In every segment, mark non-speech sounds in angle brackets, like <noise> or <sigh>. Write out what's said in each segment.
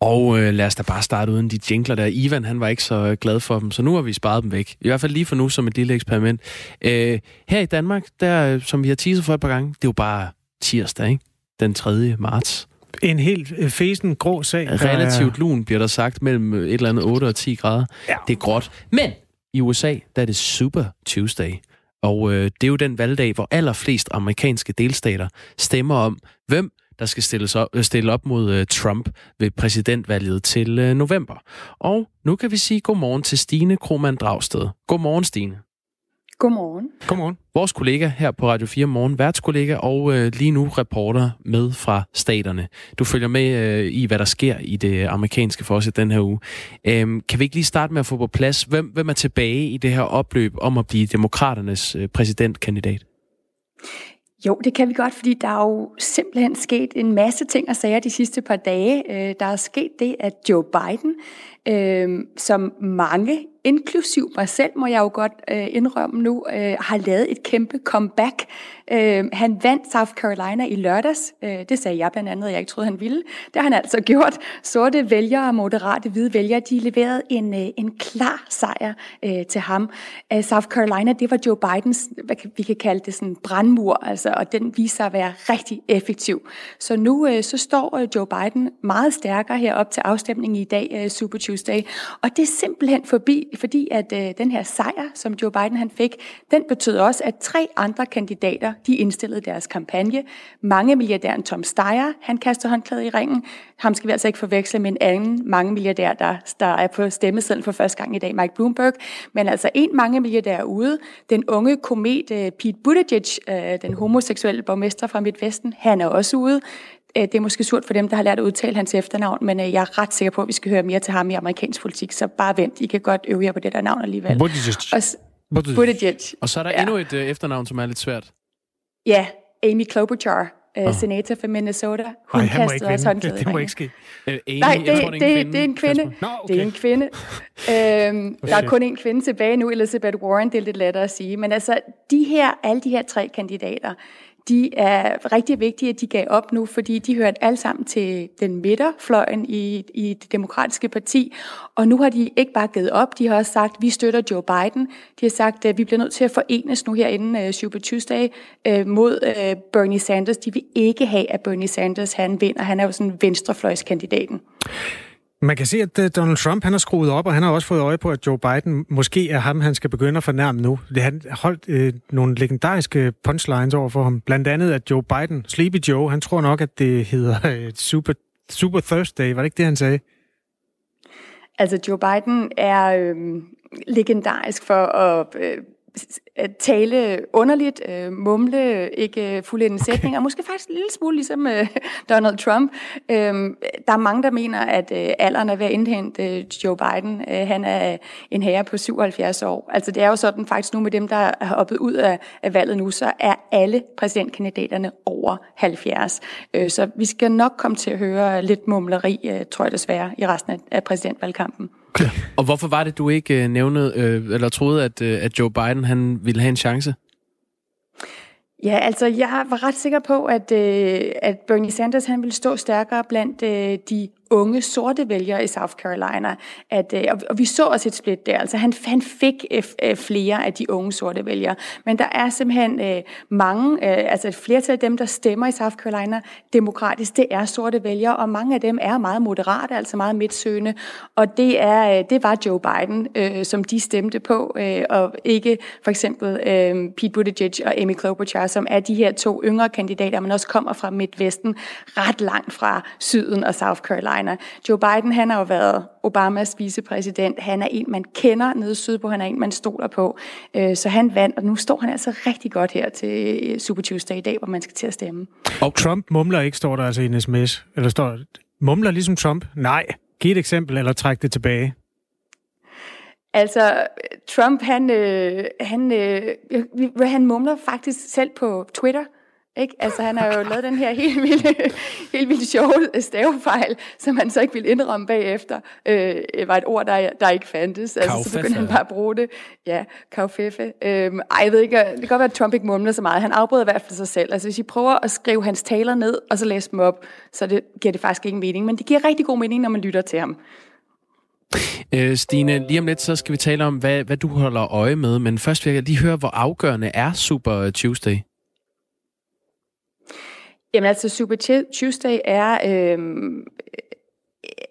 Og øh, lad os da bare starte uden de jingler der. Ivan, han var ikke så glad for dem, så nu har vi sparet dem væk. I hvert fald lige for nu som et lille eksperiment. Øh, her i Danmark, der, som vi har teaset for et par gange, det er jo bare tirsdag, ikke? Den 3. marts. En helt øh, fesen grå sag. Relativt lun, bliver der sagt, mellem et eller andet 8 og 10 grader. Ja. Det er gråt. Men i USA, der er det Super Tuesday. Og øh, det er jo den valgdag, hvor allerflest amerikanske delstater stemmer om, hvem der skal stilles op, øh, stille op mod uh, Trump ved præsidentvalget til uh, november. Og nu kan vi sige godmorgen til Stine Krohmann Dragsted. Godmorgen, Stine. Godmorgen. Godmorgen. Vores kollega her på Radio 4 Morgen, værtskollega og øh, lige nu reporter med fra staterne. Du følger med øh, i, hvad der sker i det amerikanske forsæt den her uge. Øhm, kan vi ikke lige starte med at få på plads, hvem, hvem er tilbage i det her opløb om at blive demokraternes øh, præsidentkandidat? Jo, det kan vi godt, fordi der er jo simpelthen sket en masse ting og sager de sidste par dage. Øh, der er sket det, at Joe Biden, øh, som mange inklusiv mig selv, må jeg jo godt øh, indrømme nu, øh, har lavet et kæmpe comeback. Øh, han vandt South Carolina i lørdags. Øh, det sagde jeg blandt andet, jeg ikke troede, han ville. Det har han altså <laughs> gjort. Sorte vælgere og moderate hvide vælgere, de leverede en, øh, en klar sejr øh, til ham. Øh, South Carolina, det var Joe Bidens, hvad vi kan kalde det sådan brandmur, altså, og den viser sig at være rigtig effektiv. Så nu øh, så står øh, Joe Biden meget stærkere her op til afstemningen i dag, øh, Super Tuesday, og det er simpelthen forbi fordi at øh, den her sejr, som Joe Biden han fik, den betød også, at tre andre kandidater, de indstillede deres kampagne. Mange milliardæren Tom Steyer, han kaster håndklædet i ringen. Ham skal vi altså ikke forveksle med en anden mange milliardær, der, der er på stemmesedlen for første gang i dag, Mike Bloomberg. Men altså en mange milliardær ude. Den unge komet øh, Pete Buttigieg, øh, den homoseksuelle borgmester fra Midtvesten, han er også ude. Øh, det er måske surt for dem, der har lært at udtale hans efternavn, men øh, jeg er ret sikker på, at vi skal høre mere til ham i amerikansk politik, så bare vent, I kan godt øve jer på det der navn alligevel. Buttigieg. Og, Buttigieg. Og så er der ja. endnu et uh, efternavn, som er lidt svært. Ja, Amy Klobuchar, oh. senator for Minnesota. Hun Ej, kastede også håndklædet Det, det må ikke ske. Uh, Amy, Nej, det, tror, det, det, det er en kvinde. Nå, okay. Det er en kvinde. <laughs> øhm, der er kun en kvinde tilbage nu, Elizabeth Warren, det er lidt lettere at sige. Men altså, de her, alle de her tre kandidater, de er rigtig vigtige, at de gav op nu, fordi de hørte alle sammen til den midterfløjen i, i det demokratiske parti. Og nu har de ikke bare givet op, de har også sagt, vi støtter Joe Biden. De har sagt, at vi bliver nødt til at forenes nu her inden uh, øh, Super Tuesday uh, mod uh, Bernie Sanders. De vil ikke have, at Bernie Sanders han vinder. Han er jo sådan venstrefløjskandidaten. Man kan se, at øh, Donald Trump han har skruet op, og han har også fået øje på, at Joe Biden måske er ham, han skal begynde at fornærme nu. Det han holdt øh, nogle legendariske punchlines over for ham. Blandt andet, at Joe Biden, Sleepy Joe, han tror nok, at det hedder øh, Super, Super Thursday. Var det ikke det, han sagde? Altså, Joe Biden er øh, legendarisk for at... Øh, at tale underligt, øh, mumle, ikke fuldende okay. sætninger, måske faktisk en lille smule ligesom øh, <laughs> Donald Trump. Øh, der er mange, der mener, at øh, alderen er ved at indhente øh, Joe Biden. Øh, han er en herre på 77 år. Altså det er jo sådan faktisk nu med dem, der har hoppet ud af, af valget nu, så er alle præsidentkandidaterne over 70. Øh, så vi skal nok komme til at høre lidt mumleri, øh, tror jeg desværre, i resten af, af præsidentvalgkampen. Okay. Og hvorfor var det, du ikke øh, nævnede, øh, eller troede, at, øh, at Joe Biden han ville have en chance? Ja, altså jeg var ret sikker på, at, øh, at Bernie Sanders han ville stå stærkere blandt øh, de unge sorte vælgere i South Carolina. At, øh, og vi så også et split der. Altså han, han fik øh, øh, flere af de unge sorte vælgere. Men der er simpelthen øh, mange, øh, altså et flertal af dem, der stemmer i South Carolina demokratisk, det er sorte vælgere, og mange af dem er meget moderate, altså meget midtsøgende. Og det, er, øh, det var Joe Biden, øh, som de stemte på, øh, og ikke for eksempel øh, Pete Buttigieg og Amy Klobuchar, som er de her to yngre kandidater, men også kommer fra Midtvesten, ret langt fra syden og South Carolina. Carolina. Joe Biden, han har jo været Obamas vicepræsident. Han er en, man kender nede sydpå. Han er en, man stoler på. Øh, så han vandt, og nu står han altså rigtig godt her til øh, Super Tuesday i dag, hvor man skal til at stemme. Og Trump mumler ikke, står der altså i en sms. Eller står mumler ligesom Trump? Nej. Giv et eksempel, eller træk det tilbage. Altså, Trump, han, øh, han, øh, han mumler faktisk selv på Twitter, Ikke? Altså, han har jo lavet den her helt vildt, <laughs> helt vildt sjove stavefejl, som han så ikke ville indrømme bagefter, øh, var et ord, der, der ikke fandtes. Altså, så begyndte han bare at bruge det. Ja, kavfeffe. Øh, ej, jeg ved ikke, det kan godt være, at Trump ikke mumler så meget. Han afbryder i hvert fald sig selv. Altså, hvis I prøver at skrive hans taler ned, og så læse dem op, så det, giver det faktisk ingen mening. Men det giver rigtig god mening, når man lytter til ham. Øh, Stine, lige om lidt, så skal vi tale om, hvad, hvad du holder øje med. Men først vil jeg lige høre, hvor afgørende er Super Tuesday? Jamen altså, Super Tuesday er... Øhm, øh,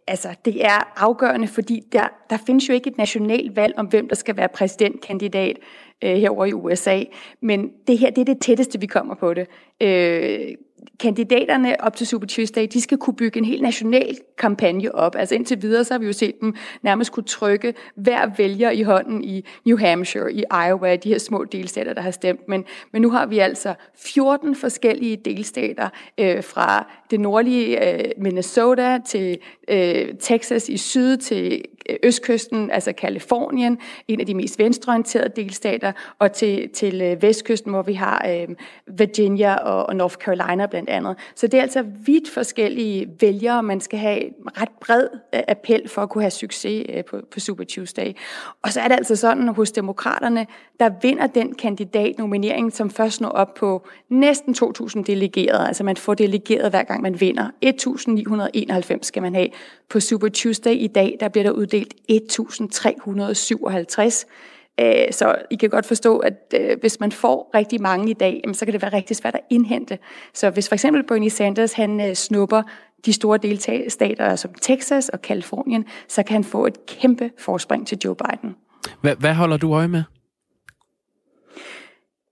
altså, det er afgørende, fordi der, der findes jo ikke et nationalt valg om, hvem der skal være præsidentkandidat øh, herover i USA. Men det her, det er det tætteste, vi kommer på det. Øh, kandidaterne op til Super Tuesday, de skal kunne bygge en helt national kampagne op. Altså indtil videre, så har vi jo set dem nærmest kunne trykke hver vælger i hånden i New Hampshire, i Iowa, de her små delstater, der har stemt. Men, men nu har vi altså 14 forskellige delstater øh, fra det nordlige øh, Minnesota til øh, Texas i syd til øh, østkysten, altså Kalifornien, en af de mest venstreorienterede delstater, og til, til øh, vestkysten, hvor vi har øh, Virginia og, og North Carolina blandt andet. Så det er altså vidt forskellige vælgere, man skal have ret bred øh, appel for at kunne have succes øh, på, på Super Tuesday. Og så er det altså sådan hos demokraterne, der vinder den kandidatnominering, som først når op på næsten 2.000 delegerede. Altså man får delegeret hver gang man vinder. 1.991 skal man have. På Super Tuesday i dag, der bliver der uddelt 1.357. Så I kan godt forstå, at øh, hvis man får rigtig mange i dag, så kan det være rigtig svært at indhente. Så hvis for eksempel Bernie Sanders han øh, snupper de store delstater som Texas og Kalifornien, så kan han få et kæmpe forspring til Joe Biden. Hvad, hvad holder du øje med?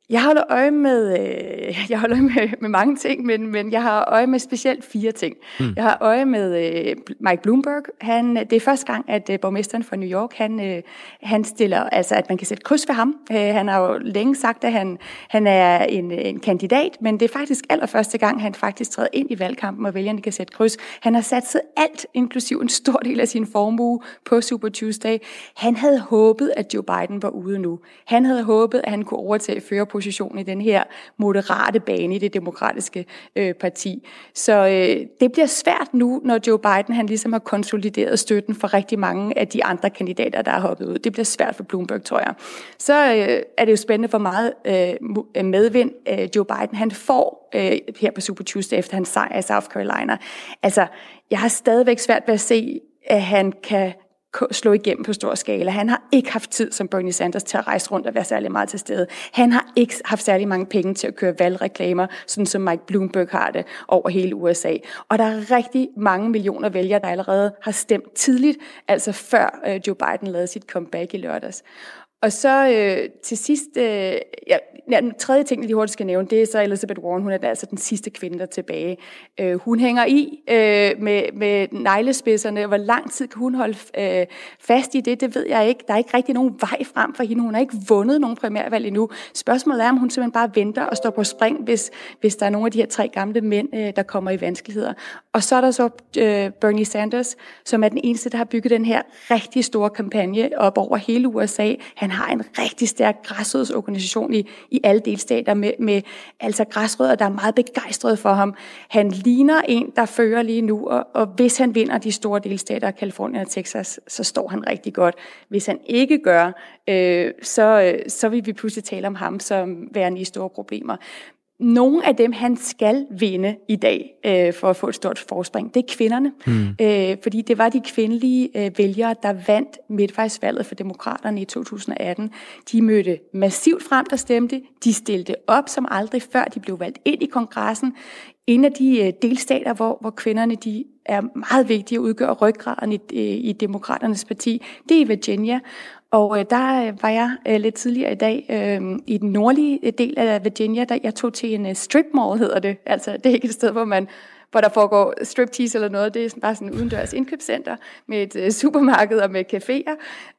Jeg holder øje med, øh, <laughs> jeg holder øje med, med mange ting, men, men jeg har øje med specielt fire ting. Mm. Jeg har øje med øh, Mike Bloomberg. Han, det er første gang, at øh, borgmesteren fra New York, han, øh, han stiller, altså at man kan sætte kryds ved ham. Øh, han har jo længe sagt, at han, han er en, en kandidat, men det er faktisk allerførste gang, han faktisk træder ind i valgkampen, og vælgerne kan sætte kryds. Han har sat sig alt, inklusiv en stor del af sin formue på Super Tuesday. Han havde håbet, at Joe Biden var ude nu. Han havde håbet, at han kunne overtage førerpositionen position i den her moderate bane i det demokratiske øh, parti. Så øh, det bliver svært nu, når Joe Biden han ligesom har konsolideret støtten for rigtig mange af de andre kandidater, der har hoppet ud. Det bliver svært for Bloomberg, tror jeg. Så øh, er det jo spændende, hvor meget øh, øh, medvind øh, Joe Biden han får øh, her på Super Tuesday, efter hans sejr i South Carolina. Altså, jeg har stadigvæk svært ved at se, at han kan slå igennem på stor skala. Han har ikke haft tid som Bernie Sanders til at rejse rundt og være særlig meget til stede. Han har ikke haft særlig mange penge til at køre valgreklamer, sådan som Mike Bloomberg har det over hele USA. Og der er rigtig mange millioner vælgere, der allerede har stemt tidligt, altså før øh, Joe Biden lavede sit comeback i lørdags. Og så øh, til sidst, øh, ja, den tredje ting, jeg lige hurtigt skal nævne, det er så Elizabeth Warren, hun er altså den sidste kvinde, der er tilbage. Øh, hun hænger i øh, med, med neglespidserne. Hvor lang tid kan hun holde øh, fast i det, det ved jeg ikke. Der er ikke rigtig nogen vej frem for hende. Hun har ikke vundet nogen primærvalg endnu. Spørgsmålet er, om hun simpelthen bare venter og står på spring, hvis, hvis der er nogle af de her tre gamle mænd, øh, der kommer i vanskeligheder. Og så er der så øh, Bernie Sanders, som er den eneste, der har bygget den her rigtig store kampagne op over hele USA. Han har en rigtig stærk græsrodsorganisation i, i alle delstater med, med altså græsrødder, der er meget begejstrede for ham. Han ligner en, der fører lige nu, og, og hvis han vinder de store delstater, Kalifornien og Texas, så står han rigtig godt. Hvis han ikke gør, øh, så, øh, så vil vi pludselig tale om ham som værende i store problemer nogle af dem, han skal vinde i dag øh, for at få et stort forspring, det er kvinderne. Mm. Øh, fordi det var de kvindelige øh, vælgere, der vandt midtvejsvalget for demokraterne i 2018. De mødte massivt frem, der stemte. De stillede op som aldrig før. De blev valgt ind i kongressen. En af de øh, delstater, hvor, hvor kvinderne de er meget vigtige og udgør ryggraden i, i demokraternes parti, det er Virginia. Og øh, der øh, var jeg øh, lidt tidligere i dag øh, i den nordlige øh, del af Virginia, der jeg tog til en øh, strip mall, hedder det. Altså, det er ikke et sted, hvor man hvor der foregår striptease eller noget. Det er bare sådan en udendørs indkøbscenter med et øh, supermarked og med caféer.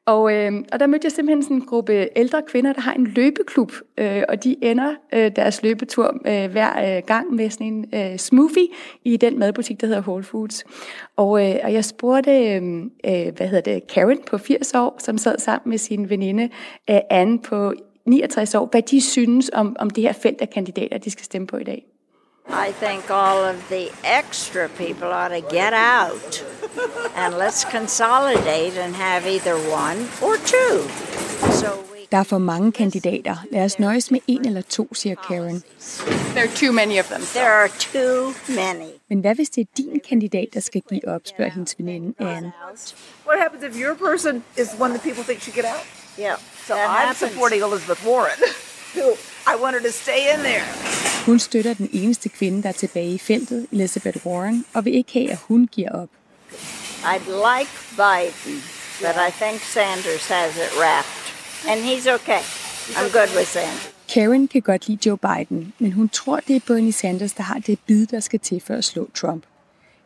Og, øh, og der mødte jeg simpelthen sådan en gruppe ældre kvinder, der har en løbeklub, øh, og de ender øh, deres løbetur øh, hver øh, gang med sådan en øh, smoothie i den madbutik, der hedder Whole Foods. Og, øh, og jeg spurgte, øh, øh hvad hedder det, Karen på 80 år, som sad sammen med sin veninde øh, Anne på 69 år, hvad de synes om, om det her felt af kandidater, de skal stemme på i dag. I think all of the extra people ought to get out and let's consolidate and have either one or two. So we Der er for mange kandidater. Lad os nøjes med en eller to, siger Karen. There are too many of them. there are too many. Men hvad hvis det er din kandidat, der skal give op, spørger hendes veninde Anne. What happens if your person is the one that people think should get out? Yeah, So I'm happens. supporting Elizabeth Warren, who <laughs> I want her to stay in there. Hun støtter den eneste kvinde, der er tilbage i feltet, Elizabeth Warren, og vil ikke have, at hun giver op. I'd like Biden, but I think Sanders has it wrapped. And he's okay. I'm good with Sanders. Karen kan godt lide Joe Biden, men hun tror, det er Bernie Sanders, der har det bid, der skal til for at slå Trump.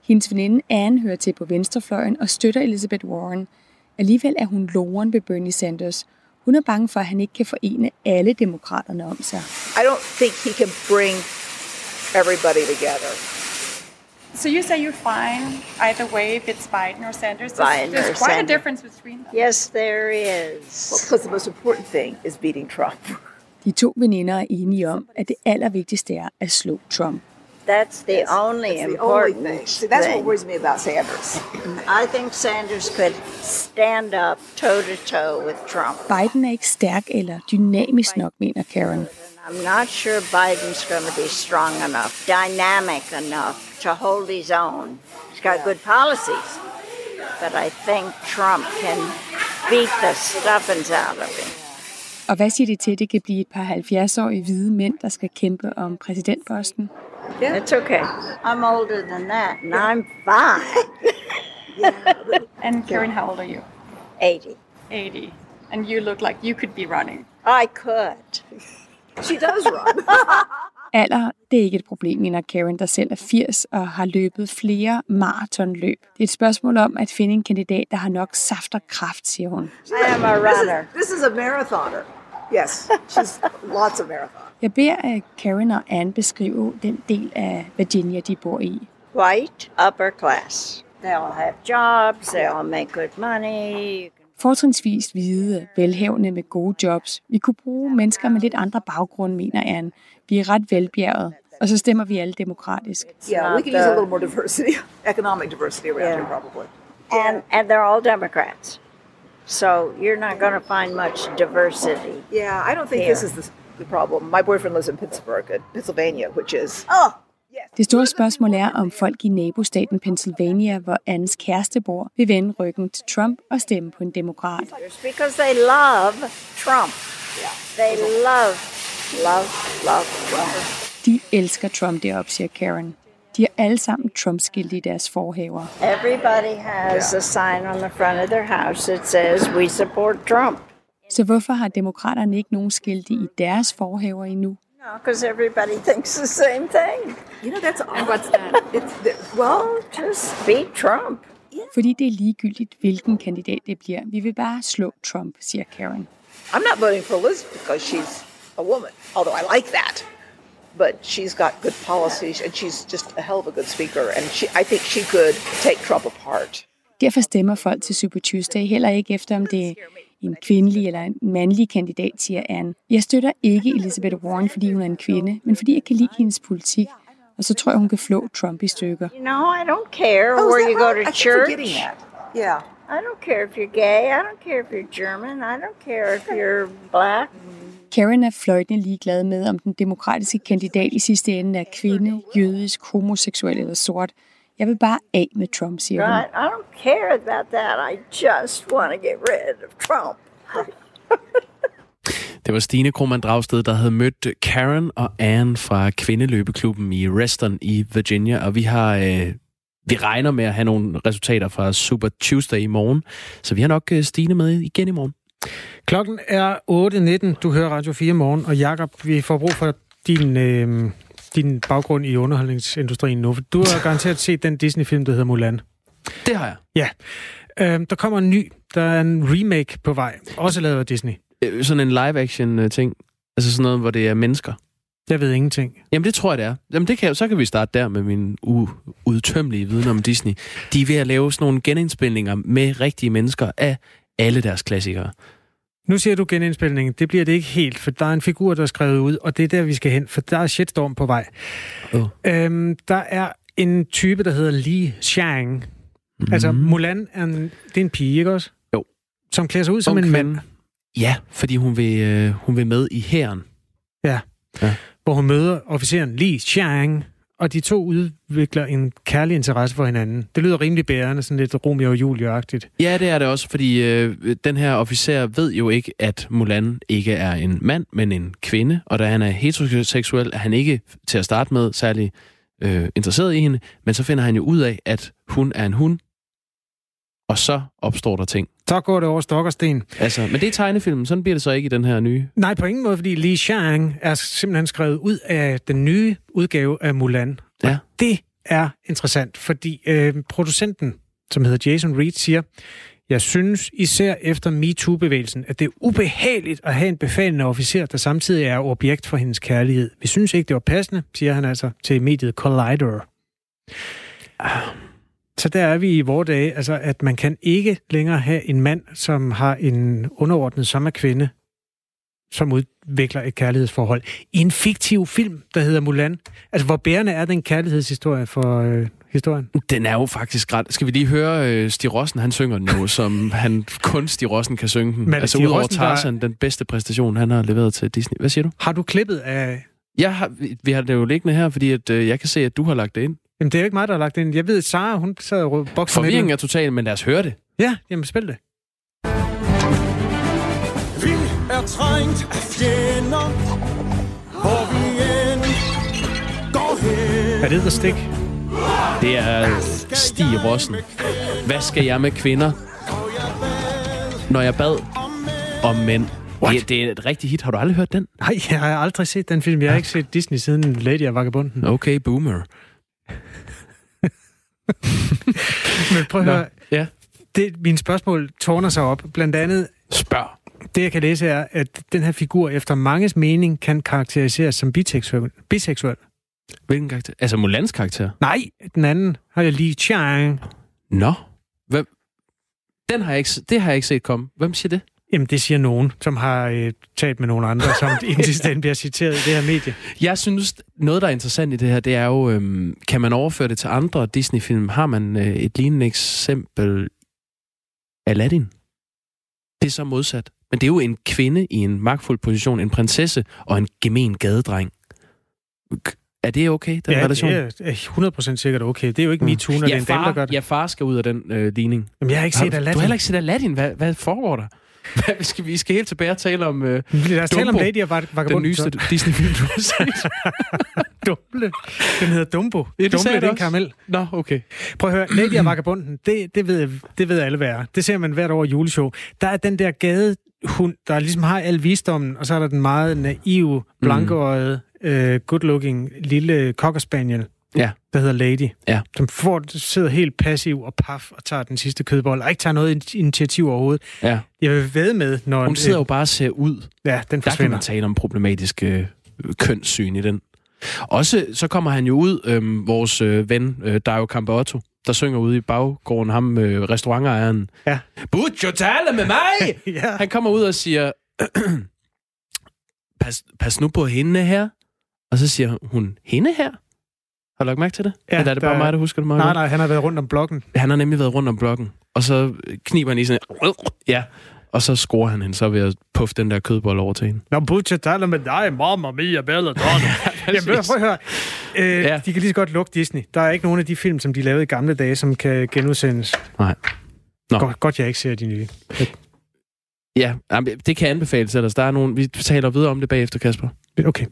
Hendes veninde Anne hører til på venstrefløjen og støtter Elizabeth Warren. Alligevel er hun loren ved Bernie Sanders. Hun er bange for, at han ikke kan forene alle demokraterne om sig. I don't think he can bring everybody together. So you say you're fine either way if it's Biden or Sanders? There's, Biden there's or quite Sanders. a difference between them. Yes, there is. Because the most important thing is beating Trump. De to veninder er enige om, at det allervigtigste er at slå Trump. That's the only It's the only important thing. See, that's what thing. worries me about Sanders. I think Sanders could stand up toe to toe with Trump. Biden er ikke stærk eller dynamisk nok, mener Karen. I'm not sure Biden's going to be strong enough, dynamic enough to hold his own. He's got good policies, but I think Trump can beat the stuffings out of him. Og hvad siger det til, at det kan blive et par 70-årige hvide mænd, der skal kæmpe om præsidentposten? It's okay. I'm older than that, and I'm fine. <laughs> And Karen, how old are you? 80. 80. And you look like you could be running. I could. She does run. <laughs> Alder, det er ikke et problem, mener Karen, der selv er 80 og har løbet flere maratonløb. Det er et spørgsmål om at finde en kandidat, der har nok saft og kraft, siger hun. I am a this, is, runner. this is a marathoner. Yes, she's lots of marathon. Jeg beder at Karen og Anne beskrive den del af Virginia, de bor i. White, upper class. They'll have jobs, they'll make good money. Fortrinsvis hvide, velhavende med gode jobs. Vi kunne bruge mennesker med lidt andre baggrunde, mener Anne. Vi er ret velbjerget, og så stemmer vi alle demokratisk. Yeah, we could use a little more diversity, <laughs> economic diversity around Yeah. here, probably. and and they're all Democrats. So you're not going to find much diversity. Yeah, I don't think Here. this is the, the problem. My boyfriend lives in Pittsburgh, uh, Pennsylvania, which is oh yes. Det store spørgsmål er, om folk i nabostaten Pennsylvania, hvor Annes kæreste bor, vil vende ryggen til Trump og stemme på en demokrat. Because they love Trump. They love, love, love Trump. De elsker Trump deroppe, siger Karen. De har alle sammen Trump-skilte i deres forhaver. Everybody has a sign on the front of their house that says we support Trump. Så hvorfor har demokraterne ikke nogen skilte i deres forhaver endnu? No, because everybody thinks the same thing. You know that's And what's that? It's the, well, Just beat Trump. Fordi det er ligegyldigt, hvilken kandidat det bliver. Vi vil bare slå Trump, siger Karen. I'm not voting for Elizabeth because she's a woman, although I like that. But she's got good policies, and she's just a hell of a good speaker. And she, I think she could take Trump apart. Derfor stemmer folk til Super Tuesday heller ikke efter, om det er en kvindelig eller en mandlig kandidat, siger Anne. Jeg støtter ikke Elizabeth Warren, fordi hun er en kvinde, men fordi jeg kan lide hendes politik. Og så tror jeg, hun kan flå Trump i stykker. You know, I don't care Oh, where you go to I church. Yeah. I don't care if you're gay. I don't care if you're German. I don't care if you're black. Karen er fløjtende ligeglad med, om den demokratiske kandidat i sidste ende er kvinde, jødisk, homoseksuel eller sort. Jeg vil bare af med Trump, siger hun. Right? I don't care about that. I just want to get rid of Trump. <laughs> Det var Stine Krohmann Dragsted, der havde mødt Karen og Anne fra kvindeløbeklubben i Reston i Virginia, og vi har øh, vi regner med at have nogle resultater fra Super Tuesday i morgen, så vi har nok øh, Stine med igen i morgen. Klokken er 8.19. Du hører Radio 4 morgen, og Jakob, vi får brug for din, øh, din baggrund i underholdningsindustrien nu. For du har garanteret set den Disney-film, der hedder Mulan. Det har jeg. Ja. Øh, der kommer en ny. Der er en remake på vej. Også lavet af Disney. Øh, Sådan en live-action ting, altså sådan noget, hvor det er mennesker. Jeg ved ingenting. Jamen det tror jeg, det er. Jamen det kan, så kan vi starte der med min uudtømmelige viden om Disney. De er ved at lave sådan nogle genindspilninger med rigtige mennesker af alle deres klassikere. Nu siger du genindspilningen. Det bliver det ikke helt, for der er en figur, der er skrevet ud, og det er der, vi skal hen, for der er shitstorm på vej. Oh. Øhm, der er en type, der hedder Li Xiang. Mm. Altså, Mulan er en, det er en pige, ikke også? Jo. Som klæder sig ud som Ung en mand. Ja, fordi hun vil, øh, hun vil med i hæren. Ja. Ja. Hvor hun møder officeren Li Xiang, og de to udvikler en kærlig interesse for hinanden. Det lyder rimelig bærende, sådan lidt Romeo og Julie-agtigt. Ja, det er det også, fordi øh, den her officer ved jo ikke, at Mulan ikke er en mand, men en kvinde. Og da han er heteroseksuel, er han ikke til at starte med særlig øh, interesseret i hende, men så finder han jo ud af, at hun er en hund, og så opstår der ting. Så går det over stok og sten. Altså, men det er tegnefilmen, sådan bliver det så ikke i den her nye. Nej, på ingen måde, fordi Li Xiang er simpelthen skrevet ud af den nye udgave af Mulan. Og Ja. det er interessant, fordi øh, producenten, som hedder Jason Reed, siger, jeg synes især efter MeToo-bevægelsen, at det er ubehageligt at have en befalende officer, der samtidig er objekt for hendes kærlighed. Vi synes ikke, det var passende, siger han altså til mediet Collider. Så der er vi i vores dage, altså at man kan ikke længere have en mand, som har en underordnet som er kvinde, som udvikler et kærlighedsforhold i en fiktiv film, der hedder Mulan. Altså, hvor bærende er den kærlighedshistorie for øh, historien? Den er jo faktisk ret... Skal vi lige høre øh, Stig Rossen, han synger den jo, som han kun Stig Rossen kan synge den. Men altså Stig udover Rossen Tarzan, den bedste præstation, han har leveret til Disney. Hvad siger du? Har du klippet af... Jeg har, vi- vi har det jo liggende her, fordi at, øh, jeg kan se, at du har lagt det ind. Jamen, det er jo ikke mig, der har lagt det ind. Jeg ved, at Sara, hun sad og bokser med Forvirringen er total, men lad os høre det. Ja, jamen spil det. Vi er trængt af fjender, hvor vi end går hen. Er det The Stick? Det er Stig Rossen. Hvad skal jeg med kvinder, når jeg bad om mænd? Det, det er et rigtigt hit. Har du aldrig hørt den? Nej, jeg har aldrig set den film. Jeg har ikke set Disney siden Lady og Vagabunden. Okay, boomer. <laughs> Men prøv at Nå, høre. ja. Det, mine spørgsmål tårner sig op. Blandt andet, Spørg. det jeg kan læse er, at den her figur efter manges mening kan karakteriseres som biseksuel. biseksuel. Hvilken karakter? Altså Mulans karakter? Nej, den anden har jeg lige Chang. Nå. Hvem? Den har jeg ikke, det har jeg ikke set komme. Hvem siger det? Jamen, det siger nogen, som har øh, talt med nogle andre, som <laughs> i den sidste ende bliver citeret i det her medie. Jeg synes, noget, der er interessant i det her, det er jo, øhm, kan man overføre det til andre Disney-film? Har man øh, et lignende eksempel? Aladdin. Det er så modsat. Men det er jo en kvinde i en magtfuld position, en prinsesse og en gemen gadedreng. Er det okay, den ja, relation? det er 100% sikkert okay. Det er jo ikke MeToo, når ja, det er en dame, der gør far, det. ja, far skal ud af den øh, ligning. Jamen, jeg har ikke Har set Aladdin. du har heller ikke set Aladdin. Hvad, hvad foregår der? <laughs> Hvad, vi, skal, vi skal helt tilbage og tale om øh, Lad os tale om Dumbo, Lady og Vag- den nyeste. Disney-film, du <laughs> har set. Dumble. Den hedder Dumbo. Ja, det Dumble, det er en karamel. Nå, okay. Prøv at høre, <clears throat> Lady og Vagabunden, det, det, ved, det ved alle hvad er. Det ser man hvert år i juleshow. Der er den der gadehund, der ligesom har al visdommen, og så er der den meget naive, blankøjede, øh, good-looking lille cocker spaniel, Ja. der hedder Lady. Ja. Som får, sidder helt passiv og paf og tager den sidste kødbold, og ikke tager noget initiativ overhovedet. Ja. Jeg vil ved med, når... Hun sidder jo bare og ser ud. Ja, den Der kan forsvinder. man tale om problematisk øh, kønssyn i den. Også så kommer han jo ud, øh, vores øh, ven, øh, Dario Campotto, der synger ude i baggården, ham øh, restaurantejeren. Ja. Butch, tale med mig! <laughs> ja. Han kommer ud og siger, <clears throat> pas, pas nu på hende her. Og så siger hun, hende her? Har du lagt mærke til det? Ja, Eller er det der bare mig, der husker det meget Nej, nej, han har været rundt om blokken. Han har nemlig været rundt om blokken. Og så kniber han i sådan Ja. Og så scorer han hende så ved at puffe den der kødbold over til hende. Nå, Butcher taler med dig, mamma mia, bella donna. <laughs> Jamen, prøv at høre. Øh, Ja. De kan lige så godt lukke Disney. Der er ikke nogen af de film, som de lavede i gamle dage, som kan genudsendes. Nej. Nå. Godt, godt, jeg ikke ser de nye. Ja, det kan anbefales ellers. Der er nogen, vi taler videre om det bagefter, Kasper. Okay.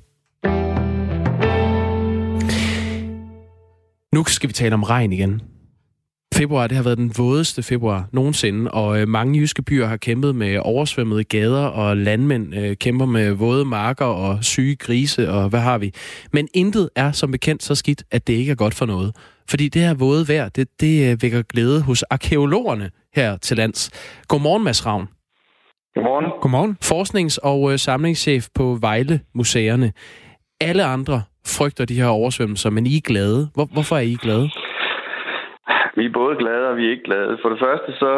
Nu skal vi tale om regn igen. Februar, det har været den vådeste februar nogensinde, og øh, mange jyske byer har kæmpet med oversvømmede gader, og landmænd øh, kæmper med våde marker og syge grise, og hvad har vi. Men intet er som bekendt så skidt, at det ikke er godt for noget. Fordi det her våde vejr, det, det øh, vækker glæde hos arkeologerne her til lands. Godmorgen, Mads Ravn. Godmorgen. Godmorgen. Forsknings- og øh, samlingschef på Vejle Museerne. Alle andre frygter de her oversvømmelser, men I er glade. Hvor, hvorfor er I glade? Vi er både glade og vi er ikke glade. For det første, så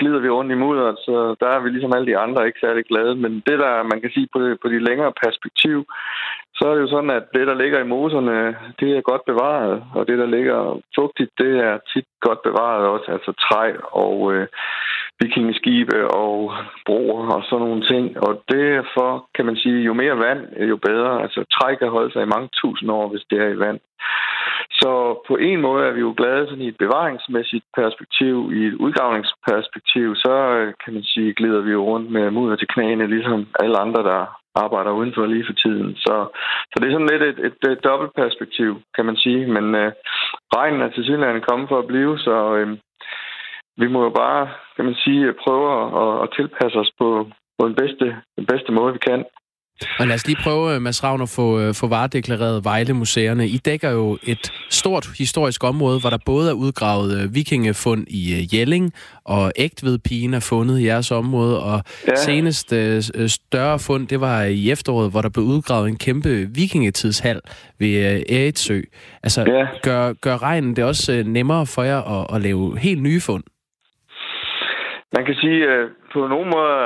glider vi rundt i mudderet, så der er vi ligesom alle de andre ikke særlig glade. Men det, der man kan sige på det, på de længere perspektiv, så er det jo sådan, at det, der ligger i moserne, det er godt bevaret. Og det, der ligger fugtigt, det er tit godt bevaret også. Altså træ og øh, vikingeskibe og broer og sådan nogle ting. Og derfor kan man sige, jo mere vand, jo bedre. Altså træ kan holde sig i mange tusind år, hvis det er i vand. Så på en måde er vi jo glade sådan i et bevaringsmæssigt perspektiv, i et udgravningsperspektiv, så øh, kan man sige, glider vi jo rundt med mudder til knæene, ligesom alle andre, der arbejder udenfor lige for tiden. Så, så det er sådan lidt et, et, et dobbelt perspektiv, kan man sige. Men øh, regnen er til synligheden kommet for at blive, så øh, vi må jo bare, kan man sige, prøve at, at tilpasse os på, på den bedste, den bedste måde, vi kan. Og lad os lige prøve, øh, Mads Ravn, at få, øh, få varedeklareret Vejle-museerne. I dækker jo et stort historisk område, hvor der både er udgravet øh, vikingefund i Jelling, og ægtvedpigen er fundet i jeres område, og ja. senest større fund, det var i efteråret, hvor der blev udgravet en kæmpe vikingetidshal ved Æretsø. Altså, ja. gør, gør regnen det også nemmere for jer at, at lave helt nye fund? Man kan sige, at på nogle måder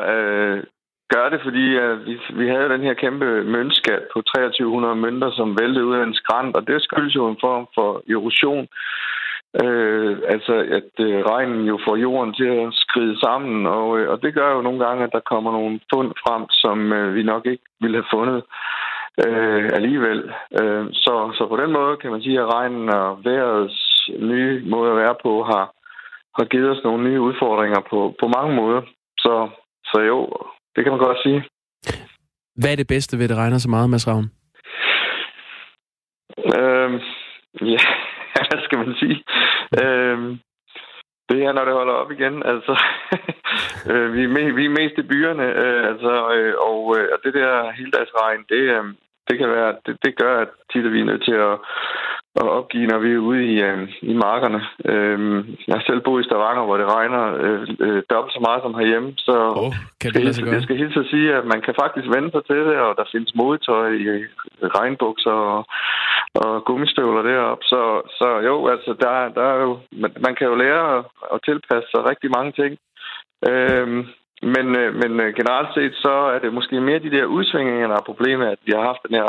gør det, fordi uh, vi, vi havde den her kæmpe møntskat på 2300 mønter, som væltede ud af en skrant, og det skyldes jo en form for erosion. Uh, altså, at uh, regnen jo får jorden til at skride sammen, og, uh, og det gør jo nogle gange, at der kommer nogle fund frem, som uh, vi nok ikke ville have fundet øh, alligevel. Øh, så, så på den måde kan man sige, at regnen og vejrets nye måde at være på har, har givet os nogle nye udfordringer på, på mange måder. Så, så jo, det kan man godt sige. Hvad er det bedste ved, at det regner så meget, Mads Ravn? Øhm, ja, <laughs> hvad skal man sige? Øhm, det er, når det holder op igen. Altså, <laughs> øh, vi, er me, vi er mest i byerne, øh, altså, øh, og, øh, og det der heldagsregn, det, øh, det kan være, det, det gør, at tit er vi nødt til at, at opgive, når vi er ude i, øh, i markerne. Øh, jeg har selv boet i Stavanger, hvor det regner øh, øh, dobbelt så meget som herhjemme, så oh, kan det, det, jeg skal helt så sige, at man kan faktisk vende sig til det, og der findes modetøj i regnbukser og, og gummistøvler deroppe. Så, så jo, altså, der, der er jo, man, man kan jo lære at, at tilpasse sig rigtig mange ting. Øh, men, øh, men øh, generelt set, så er det måske mere de der udsvingninger, der er problemet, at vi har haft den her...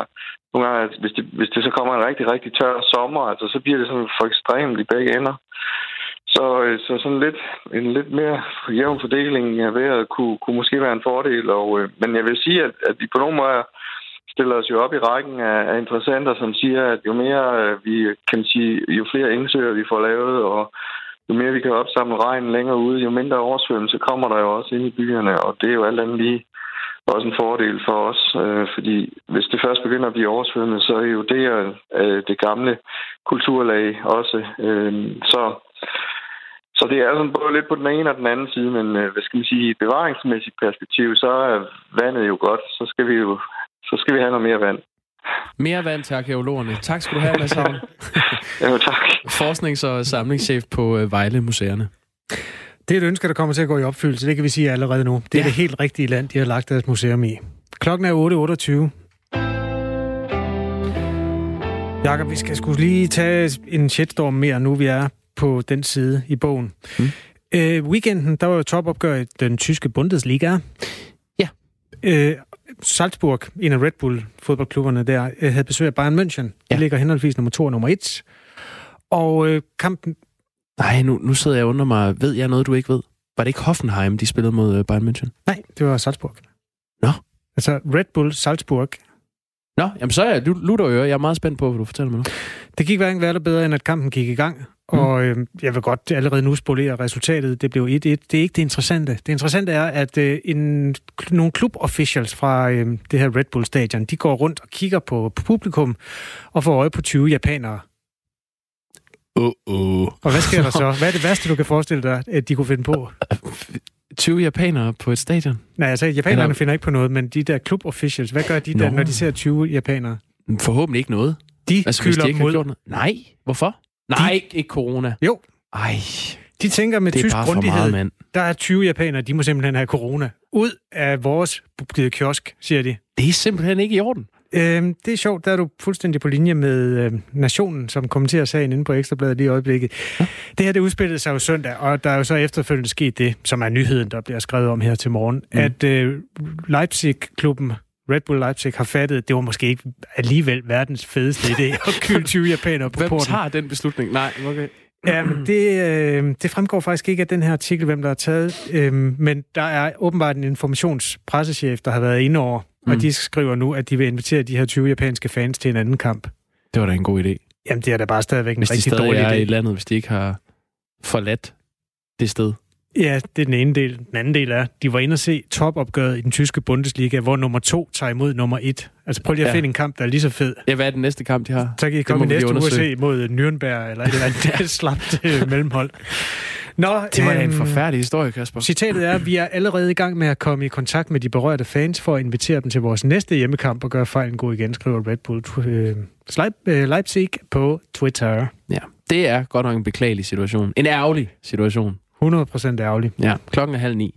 Nogle gange, at hvis det, hvis det så kommer en rigtig, rigtig tør sommer, altså, så bliver det sådan for ekstremt i begge ender. Så, øh, så sådan lidt, en lidt mere jævn fordeling af vejret kunne, kunne måske være en fordel. Og, øh, men jeg vil sige, at, at vi på nogen måde stiller os jo op i rækken af, af interessenter, som siger, at jo mere vi kan sige, jo flere indsøger vi får lavet, og jo mere vi kan opsamle regn længere ude, jo mindre oversvømmelse kommer der jo også ind i byerne, og det er jo alt andet lige også en fordel for os, øh, fordi hvis det først begynder at blive oversvømmet, så er jo det øh, det gamle kulturlag også. Øh, så, så det er sådan både lidt på den ene og den anden side, men øh, hvad skal man sige, i bevaringsmæssigt perspektiv, så er vandet jo godt, så skal vi jo så skal vi have noget mere vand. Mere vand til arkeologerne. Tak skal du have, Mads Havn. <laughs> jo, tak. Forsknings- og samlingschef på øh, Vejle Museerne. Det er et ønske, der kommer til at gå i opfyldelse. Det kan vi sige allerede nu. Det er ja. det helt rigtige land, de har lagt deres museum i. Klokken er 8.28. Jakob, vi skal skulle lige tage en shitstorm mere, nu vi er på den side i bogen. Mm. Øh, weekenden, der var jo topopgør i den tyske Bundesliga. Øh, Salzburg, en af Red Bull fodboldklubberne der, øh, havde besøg af Bayern München. De ja. ligger henholdsvis nummer to og nummer et. Og øh, kampen... Nej, nu, nu sidder jeg og undrer mig, ved jeg noget, du ikke ved? Var det ikke Hoffenheim, de spillede mod øh, Bayern München? Nej, det var Salzburg. Nå. Altså Red Bull Salzburg. Nå, jamen så er jeg lutter øre. Jeg er meget spændt på, hvad du fortæller mig nu. Det gik hverken værre bedre, end at kampen gik i gang. Mm. Og øh, jeg vil godt allerede nu spolere resultatet. Det blev 1-1. Det er ikke det interessante. Det interessante er, at øh, en, nogle klubofficials fra øh, det her Red Bull Stadion, de går rundt og kigger på, på publikum og får øje på 20 japanere. Uh-uh. Og hvad sker der så? <laughs> Hvad er det værste, du kan forestille dig, at de kunne finde på? 20 japanere på et stadion? Nej, altså japanerne Eller... finder ikke på noget, men de der klubofficials, hvad gør de der, når de ser 20 japanere? Forhåbentlig ikke noget. De altså, hvis de ikke mod... Har gjort noget. Nej, hvorfor? Nej, de... ikke, ikke corona. Jo. Ej. De tænker med tysk grundighed, meget, der er 20 japanere, de må simpelthen have corona. Ud af vores kiosk, siger de. Det er simpelthen ikke i orden. Øhm, det er sjovt, der er du fuldstændig på linje med øh, Nationen, som kommenterer sagen inde på Ekstrabladet lige i øjeblikket. Ja. Det her, det udspillede sig jo søndag, og der er jo så efterfølgende sket det, som er nyheden, der bliver skrevet om her til morgen, mm. at øh, Leipzig-klubben Red Bull Leipzig har fattet, at det var måske ikke alligevel verdens fedeste idé at <laughs> kylde 20 japanere på Hvem porten. tager den beslutning? Nej, okay. Ja, men det, øh, det fremgår faktisk ikke af den her artikel, hvem der har taget. Øh, men der er åbenbart en informationspressechef, der har været inde over, mm. og de skriver nu, at de vil invitere de her 20 japanske fans til en anden kamp. Det var da en god idé. Jamen, det er da bare stadigvæk en Hvis de rigtig stadig dårlig er idé. i landet, hvis de ikke har forladt det sted. Ja, det er den ene del. Den anden del er, de var inde og se topopgøret i den tyske Bundesliga, hvor nummer to tager imod nummer et. Altså prøv lige at Ja. finde en kamp, der er lige så fed. Ja, hvad er den næste kamp, de har? Så kan I komme i næste uge og se mod Nürnberg, eller et eller andet <laughs> slapt øh, mellemhold. Nå, Det var da en øhm, forfærdelig historie, Kasper. Citatet er, vi er allerede i gang med at komme i kontakt med de berørte fans for at invitere dem til vores næste hjemmekamp og gøre fejlen god igen, skriver Red Bull øh, øh, Leipzig på Twitter. Ja, det er godt nok en beklagelig situation. En ærgerlig situation. 100% ærgerlig. Ja, klokken er halv ni.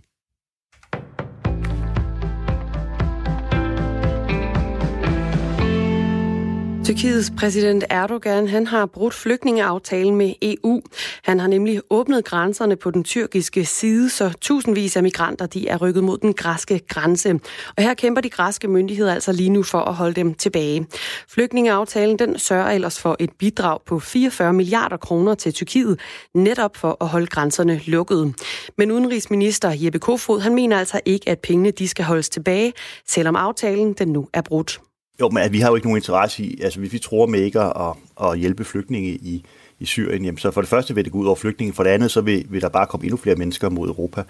Tyrkiets præsident Erdogan han har brudt flygtningeaftalen med EU. Han har nemlig åbnet grænserne på den tyrkiske side, så tusindvis af migranter de er rykket mod den græske grænse. Og her kæmper de græske myndigheder altså lige nu for at holde dem tilbage. Flygtningeaftalen den sørger ellers for et bidrag på 44 milliarder kroner til Tyrkiet, netop for at holde grænserne lukkede. Men udenrigsminister Jeppe Kofod han mener altså ikke, at pengene de skal holdes tilbage, selvom aftalen den nu er brudt. Jo, men vi har jo ikke nogen interesse i, altså hvis vi tror med ikke at, at hjælpe flygtninge i, i Syrien, jamen, så for det første vil det gå ud over flygtninge, for det andet så vil, vil der bare komme endnu flere mennesker mod Europa.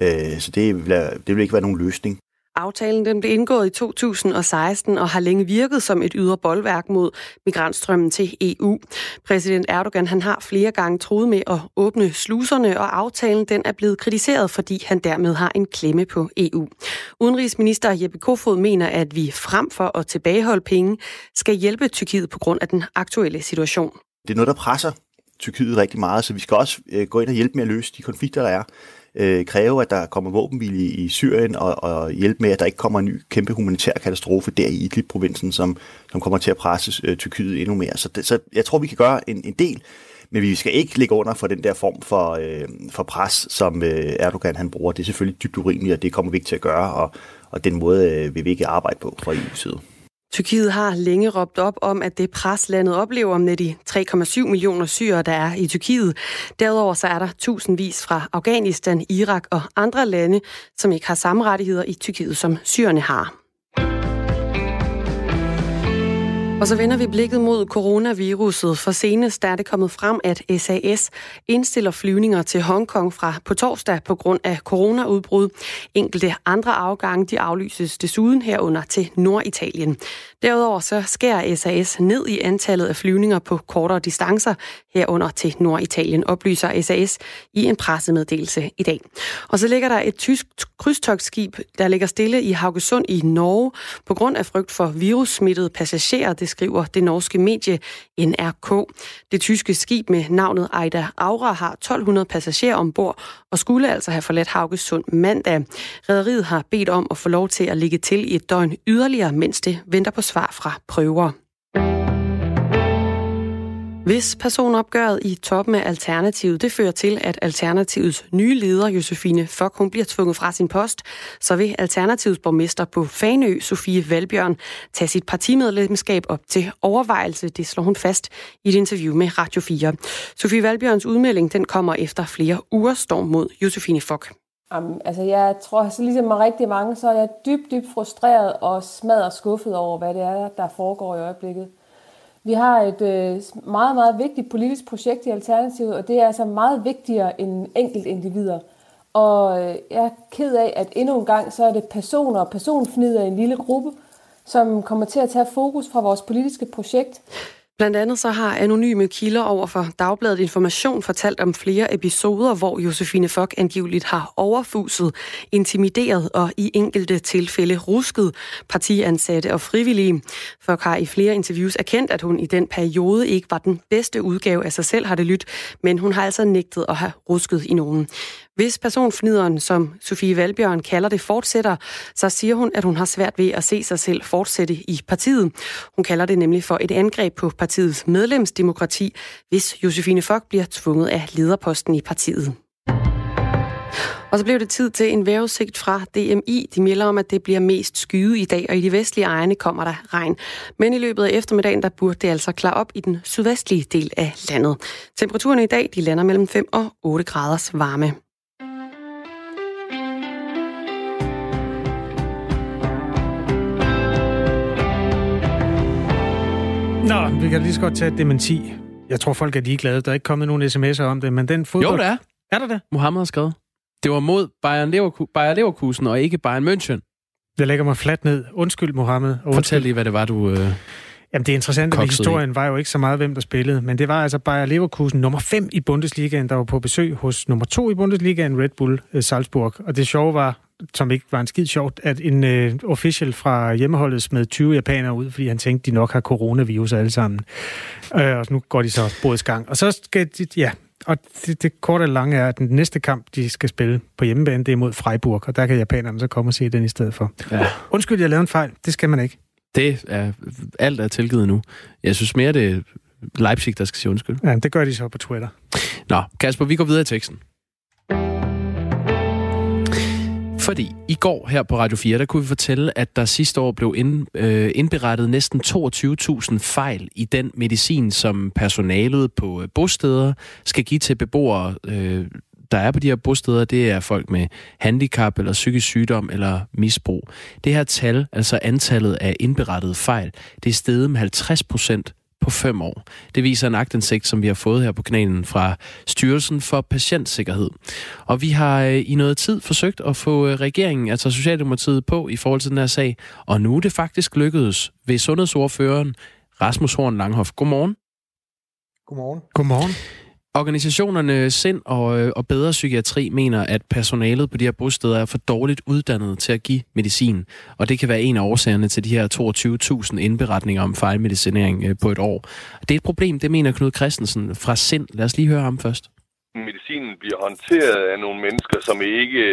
Øh, så det vil, det vil ikke være nogen løsning. Aftalen den blev indgået i 2016 og har længe virket som et ydre boldværk mod migrantstrømmen til EU. Præsident Erdogan han har flere gange troet med at åbne sluserne, og aftalen den er blevet kritiseret, fordi han dermed har en klemme på EU. Udenrigsminister Jeppe Kofod mener, at vi frem for at tilbageholde penge, skal hjælpe Tyrkiet på grund af den aktuelle situation. Det er noget, der presser Tyrkiet rigtig meget, så vi skal også øh, gå ind og hjælpe med at løse de konflikter, der er. Øh, kræve, at der kommer våbenhvile i Syrien, og, og hjælpe med, at der ikke kommer en ny kæmpe humanitær katastrofe der i Idlib-provinsen, som, som kommer til at presse øh, Tyrkiet endnu mere. Så, det, så jeg tror, vi kan gøre en, en del, men vi skal ikke ligge under for den der form for, øh, for pres, som øh, Erdogan han bruger. Det er selvfølgelig dybt urimeligt, og det kommer vi ikke til at gøre, og, og den måde øh, vil vi ikke arbejde på fra EU's side. Tyrkiet har længe råbt op om, at det pres, landet oplever med de 3,7 millioner syrere, der er i Tyrkiet. Derudover så er der tusindvis fra Afghanistan, Irak og andre lande, som ikke har samme rettigheder i Tyrkiet, som syrerne har. Og så vender vi blikket mod coronaviruset, for senest er det kommet frem, at SAS indstiller flyvninger til Hongkong fra på torsdag på grund af coronaudbrud. Enkelte andre afgange de aflyses desuden herunder til Norditalien. Derudover så skærer SAS ned i antallet af flyvninger på kortere distancer herunder til Norditalien, oplyser SAS i en pressemeddelelse i dag. Og så ligger der et tysk krydstogsskib, der ligger stille i Haugesund i Norge på grund af frygt for virussmittede passagerer, det skriver det norske medie NRK. Det tyske skib med navnet Aida Aura har 1200 passagerer ombord og skulle altså have forladt Haugesund mandag. Rederiet har bedt om at få lov til at ligge til i et døgn yderligere, mens det venter på svar fra prøver. Hvis personopgøret i toppen af Alternativet det fører til, at Alternativets nye leder, Josefine Fock, hun bliver tvunget fra sin post, så vil Alternativets borgmester på Fanø, Sofie Valbjørn, tage sit partimedlemskab op til overvejelse. Det slår hun fast i et interview med Radio 4. Sofie Valbjørns udmelding den kommer efter flere uger storm mod Josefine Fock. Jamen, altså jeg tror, så ligesom med rigtig mange, så er jeg dybt, dybt frustreret og smadret skuffet over, hvad det er, der foregår i øjeblikket. Vi har et øh, meget, meget vigtigt politisk projekt i Alternativet, og det er altså meget vigtigere end enkelt individer. Og øh, jeg er ked af, at endnu en gang, så er det personer og personfnider i en lille gruppe, som kommer til at tage fokus fra vores politiske projekt. Blandt andet så har anonyme kilder over for Dagbladet Information fortalt om flere episoder, hvor Josefine Fock angiveligt har overfuset, intimideret og i enkelte tilfælde rusket partiansatte og frivillige. Fock har i flere interviews erkendt, at hun i den periode ikke var den bedste udgave af sig selv, har det lyttet, men hun har altså nægtet at have rusket i nogen. Hvis personfnideren, som Sofie Valbjørn kalder det, fortsætter, så siger hun, at hun har svært ved at se sig selv fortsætte i partiet. Hun kalder det nemlig for et angreb på partiets medlemsdemokrati, hvis Josefine Fock bliver tvunget af lederposten i partiet. Og så blev det tid til en vejrudsigt fra DMI. De melder om, at det bliver mest skyde i dag, og i de vestlige egne kommer der regn. Men i løbet af eftermiddagen, der burde det altså klare op i den sydvestlige del af landet. Temperaturen i dag, de lander mellem 5 og 8 graders varme. Nå, vi kan lige så godt tage et dementi. Jeg tror, folk er ligeglade. Der er ikke kommet nogen sms'er om det, men den fodbold... Jo, der er. Er der det? Mohammed har skrevet. Det var mod Bayern, Leverku- Bayern Leverkusen og ikke Bayern München. Jeg lægger mig fladt ned. Undskyld, Mohammed. Og Fortæl undskyld. lige, hvad det var, du... Øh... Jamen, det interessante ved i. historien var jo ikke så meget, hvem der spillede, men det var altså Bayer Leverkusen nummer 5 i Bundesligaen, der var på besøg hos nummer 2 i Bundesligaen, Red Bull øh, Salzburg. Og det sjove var, som ikke var en skid sjovt, at en øh, official fra hjemmeholdet smed 20 japanere ud, fordi han tænkte, de nok har coronavirus alle sammen. Øh, og nu går de så bådets gang. Og så skal de, ja, og det, det korte og lange er, at den næste kamp, de skal spille på hjemmebane, det er mod Freiburg, og der kan japanerne så komme og se den i stedet for. Ja. Undskyld, jeg lavede en fejl. Det skal man ikke. Det er... Alt er tilgivet nu. Jeg synes mere, det er Leipzig, der skal sige undskyld. Ja, det gør de så på Twitter. Nå, Kasper, vi går videre i teksten. Fordi i går her på Radio 4, der kunne vi fortælle, at der sidste år blev ind, øh, indberettet næsten 22.000 fejl i den medicin, som personalet på øh, bosteder skal give til beboere, øh, der er på de her bosteder. Det er folk med handicap eller psykisk sygdom eller misbrug. Det her tal, altså antallet af indberettede fejl, det er steget med 50 procent på fem år. Det viser en agtindsigt, som vi har fået her på kanalen fra Styrelsen for Patientsikkerhed. Og vi har øh, i noget tid forsøgt at få øh, regeringen, altså Socialdemokratiet, på i forhold til den her sag. Og nu er det faktisk lykkedes ved sundhedsordføreren Rasmus Horn Langhoff. Godmorgen. Godmorgen. Godmorgen. Organisationerne Sind og, øh, og Bedre Psykiatri mener, at personalet på de her bosteder er for dårligt uddannet til at give medicin. Og det kan være en af årsagerne til de her 22.000 indberetninger om fejlmedicinering øh, på et år. Det er et problem, det mener Knud Christensen fra Sind. Lad os lige høre ham først. Medicinen bliver håndteret af nogle mennesker, som ikke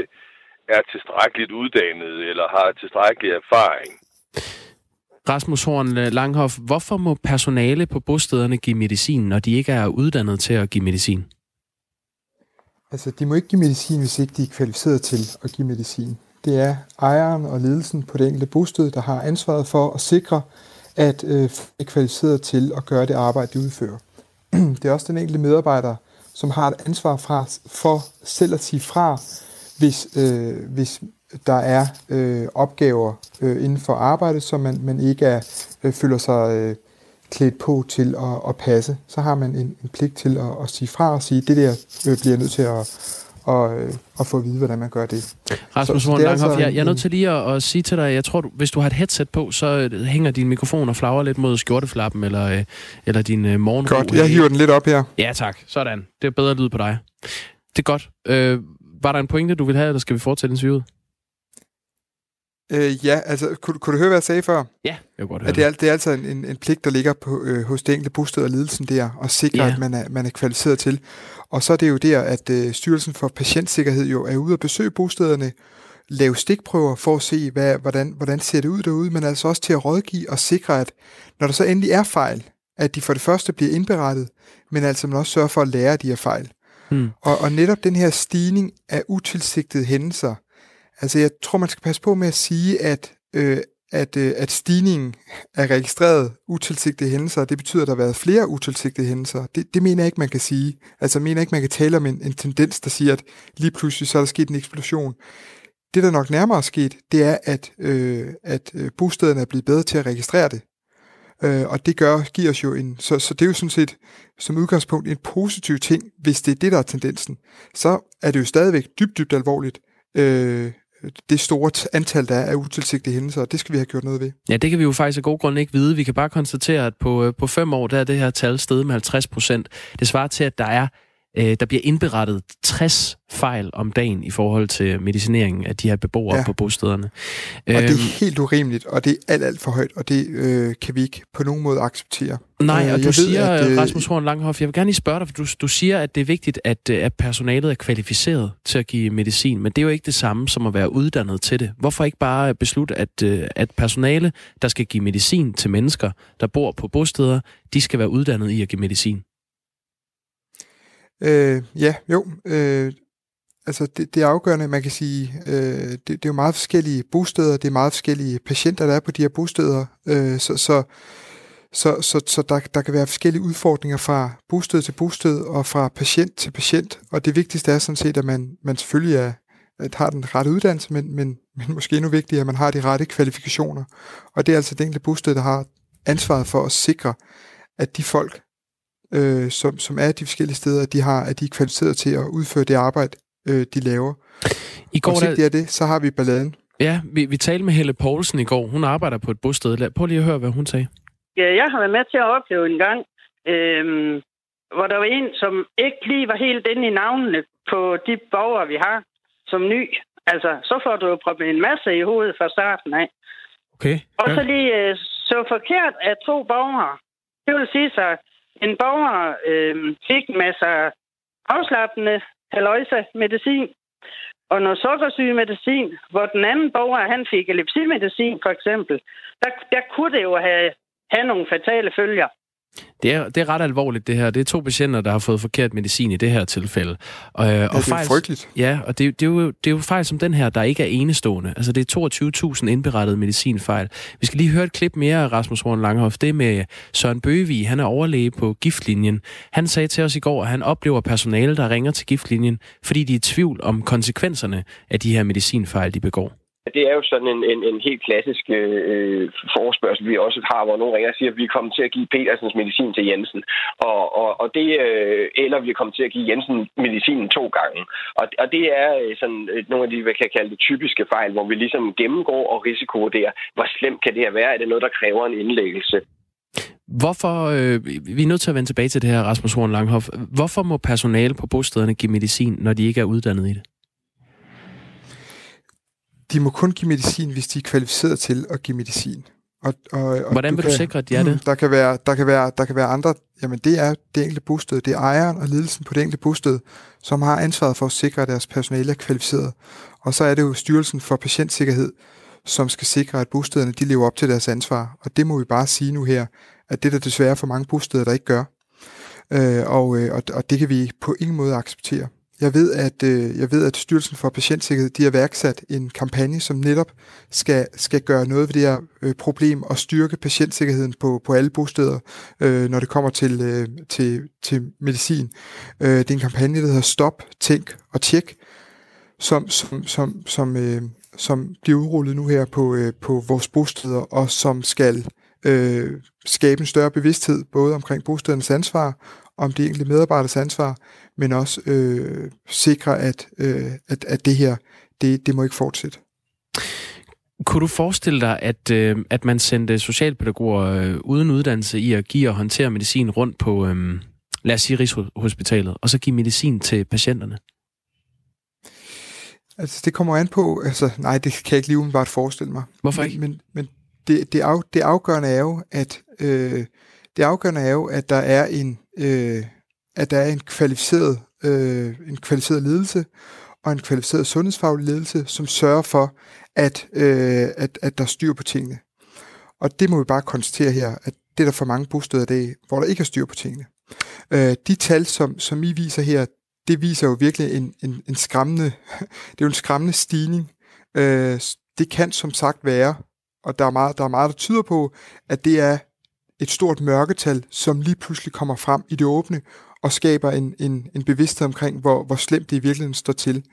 er tilstrækkeligt uddannet eller har tilstrækkelig erfaring. Rasmus Horn øh, Langhoff, hvorfor må personale på bostederne give medicin, når de ikke er uddannet til at give medicin? Altså, de må ikke give medicin, hvis ikke de er kvalificeret til at give medicin. Det er ejeren og ledelsen på det enkelte bosted, der har ansvaret for at sikre, at øh, er kvalificeret til at gøre det arbejde, de udfører. <clears throat> Det er også den enkelte medarbejder, som har et ansvar fra, for selv at sige fra, hvis, øh, hvis der er øh, opgaver øh, inden for arbejdet, som man, man ikke er, øh, føler sig øh, klædt på til at, at passe. Så har man en, en pligt til at, at sige fra og sige, det der øh, bliver jeg nødt til at, og, øh, og få at vide, hvordan man gør det. Rasmus Horn Langhoff, altså jeg, jeg er nødt til lige at, at sige til dig, jeg tror, du, hvis du har et headset på, så øh, hænger din mikrofon og flagrer lidt mod skjorteflappen, eller, øh, eller din øh, morgenro. Godt, jeg hiver den lidt op her. Ja, tak. Sådan. Det er bedre lyd på dig. Det er godt. Øh, var der en pointe, du vil have, eller skal vi fortsætte interviewet? Øh, ja, altså, kunne, kunne du høre, hvad jeg sagde før? Ja, jeg kan godt høre At det, er, det er altså en, en, en pligt, der ligger på, øh, hos det enkelte bosted og ledelsen der, at sikre, Ja. at man er, man er kvalificeret til. Og så er det jo der, at øh, Styrelsen for Patientsikkerhed jo er ude at besøge bostederne, lave stikprøver for at se, hvad, hvordan, hvordan ser det ud derude, men altså også til at rådgive og sikre, at når der så endelig er fejl, at de for det første bliver indberettet, men altså man også sørger for at lære af de her fejl. Hmm. Og, og netop den her stigning af utilsigtede hændelser, altså jeg tror, man skal passe på med at sige, at, øh, at, øh, at stigningen er registreret utilsigtede hændelser, det betyder, at der har været flere utilsigtede hændelser. Det, det mener jeg ikke, man kan sige. Altså jeg mener ikke, man kan tale om en, en tendens, der siger, at lige pludselig så er der sket en eksplosion. Det, der nok nærmere er sket, det er, at, øh, at øh, bostederne er blevet bedre til at registrere det. Øh, og det gør, giver os jo en... Så, så det er jo sådan set som udgangspunkt en positiv ting, hvis det er det, der er tendensen. Så er det jo stadigvæk dybt, dybt alvorligt, øh, det store antal, der er af utilsigtede hændelser, og det skal vi have gjort noget ved. Ja, det kan vi jo faktisk af god grund ikke vide. Vi kan bare konstatere, at på, øh, på fem år, der er det her tal steget med 50 procent. Det svarer til, at der er Øh, der bliver indberettet 60 fejl om dagen i forhold til medicineringen af de her beboere ja. på bostederne. Og det er helt urimeligt, og det er alt, alt for højt, og det øh, kan vi ikke på nogen måde acceptere. Nej, Øh, og du jeg siger, ved, at, at, øh, Rasmus Horn Langhoff, jeg vil gerne lige spørge dig, for du, du siger, at det er vigtigt, at, øh, at personalet er kvalificeret til at give medicin, men det er jo ikke det samme som at være uddannet til det. Hvorfor ikke bare beslutte, at, at personale, der skal give medicin til mennesker, der bor på bosteder, de skal være uddannet i at give medicin? Øh, ja, jo. Øh, altså, det, det er afgørende, man kan sige, øh, det, det er jo meget forskellige bosteder, det er meget forskellige patienter, der er på de her bosteder, øh, så, så, så, så, så der, der kan være forskellige udfordringer fra bosted til bosted og fra patient til patient, og det vigtigste er sådan set, at man, man selvfølgelig er, at har den rette uddannelse, men, men, men måske endnu vigtigere, at man har de rette kvalifikationer. Og det er altså det enkelte bosted, der har ansvaret for at sikre, at de folk, øh, som, som er de forskellige steder, de har, at de er kvalificeret til at udføre det arbejde, øh, de laver. I går, og hvis ikke det er det, så har vi balladen. Ja, vi, vi talte med Helle Poulsen i går. Hun arbejder på et bosted. Lad- Prøv lige at høre, hvad hun sagde. Ja, jeg har været med til at opleve en gang, øhm, hvor der var en, som ikke lige var helt inde i navnene på de borgere, vi har som ny. Altså, så får du jo proppet en masse i hovedet fra starten af. Okay. Og så lige øh, så forkert af to borgere. Det vil sige så, en borger øh, fik en masse afslappende haløjse medicin, og noget sukkersygemedicin, hvor den anden borger, han fik epilepsimedicin for eksempel, der, der kunne det jo have, have nogle fatale følger. Det er, det er ret alvorligt, det her. Det er to patienter, der har fået forkert medicin i det her tilfælde. Og, ja, og det er frygteligt. Ja, og det, det, er jo, det er jo fejl som den her, der ikke er enestående. Altså, det er 22.000 indberettede medicinfejl. Vi skal lige høre et klip mere af Rasmus Horn Langhoff. Det er med Søren Bøgevig. Han er overlæge på giftlinjen. Han sagde til os i går, at han oplever personale, der ringer til giftlinjen, fordi de er i tvivl om konsekvenserne af de her medicinfejl, de begår. Det er jo sådan en, en, en helt klassisk øh, forespørgsel, vi også har, hvor nogen ringer og siger, at vi er kommet til at give Petersens medicin til Jensen. Og, og, og det, øh, eller vi er kommet til at give Jensen medicinen to gange. Og, og det er øh, sådan øh, nogle af de, hvad kan kalde det, typiske fejl, hvor vi ligesom gennemgår og risikovurderer, hvor slemt kan det her være? Er det noget, der kræver en indlæggelse? Hvorfor, øh, vi er nødt til at vende tilbage til det her, Rasmus Horn Langhoff. Hvorfor må personale på bostederne give medicin, når de ikke er uddannet i det? De må kun give medicin, hvis de er kvalificeret til at give medicin. Og, og, og Hvordan vil du kan, sikre, at de er det? Der kan, være, der, kan være, der kan være andre... Jamen, det er det enkelte bosted. Det er ejeren og ledelsen på det enkelte bosted, som har ansvaret for at sikre, at deres personale er kvalificeret. Og så er det jo Styrelsen for Patientsikkerhed, som skal sikre, at bostederne de lever op til deres ansvar. Og det må vi bare sige nu her, at det er der desværre for mange bosteder, der ikke gør. Øh, og, øh, og, og det kan vi på ingen måde acceptere. Jeg ved, at, øh, jeg ved, at Styrelsen for Patientsikkerhed de har værksat en kampagne, som netop skal, skal gøre noget ved det her øh, problem og styrke patientsikkerheden på, på alle bosteder, øh, når det kommer til, øh, til, til medicin. Øh, det er en kampagne, der hedder Stop, Tænk og Tjek, som, som, som, som, øh, som bliver udrullet nu her på, øh, på vores bosteder, og som skal øh, skabe en større bevidsthed, både omkring bostedernes ansvar, om de enkelte medarbejderes ansvar, men også øh, sikre, at, øh, at, at det her, det, det må ikke fortsætte. Kunne du forestille dig, at, øh, at man sendte socialpædagoger øh, uden uddannelse i at give og håndtere medicin rundt på, øh, lad os sige, Rigshospitalet, og så give medicin til patienterne? Altså, det kommer an på, altså, nej, det kan jeg ikke lige umiddelbart forestille mig. Hvorfor men, ikke? Men, men det, det, af, det afgørende er jo, at øh, det afgørende er jo, at der er en, øh, at der er en kvalificeret, øh, en kvalificeret ledelse og en kvalificeret sundhedsfaglig ledelse, som sørger for, at, øh, at, at der er styr på tingene. Og det må vi bare konstatere her, at det er der for mange bosteder i dag, hvor der ikke er styr på tingene. Øh, de tal, som, som I viser her, det viser jo virkelig en, en, en skræmmende, <laughs> det er jo en skræmmende stigning. Øh, det kan som sagt være, og der er, meget, der er meget, der tyder på, at det er et stort mørketal, som lige pludselig kommer frem i det åbne, og skaber en, en, en bevidsthed omkring, hvor, hvor slemt det i virkeligheden står til.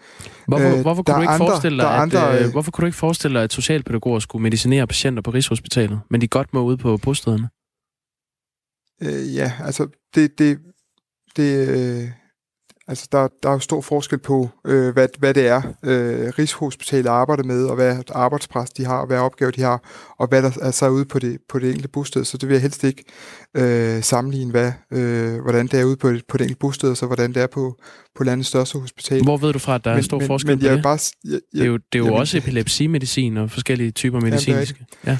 Hvorfor, Øh, hvorfor, kunne du ikke andre- forestille dig, at, øh, hvorfor kunne du ikke forestille dig, at socialpædagoger skulle medicinere patienter på Rigshospitalet, men de godt må ude på bostederne? Øh, ja, altså, det, det, det, øh, Altså, der, der er jo stor forskel på, øh, hvad, hvad det er, øh, Rigshospitalet arbejder med, og hvad arbejdspres de har, og hvad opgaver de har, og hvad der er så ude på det, på det enkelte bosted. Så det vil jeg helst ikke øh, sammenligne, hvad, øh, hvordan det er ude på, på det enkelte bosted, og så hvordan det er på, på landets største hospital. Hvor ved du fra, at der er Men- stor men- forskel men på jeg det? bare s- jeg- det er jo, det er jo jamen- også epilepsimedicin og forskellige typer det er medicinske. Ja.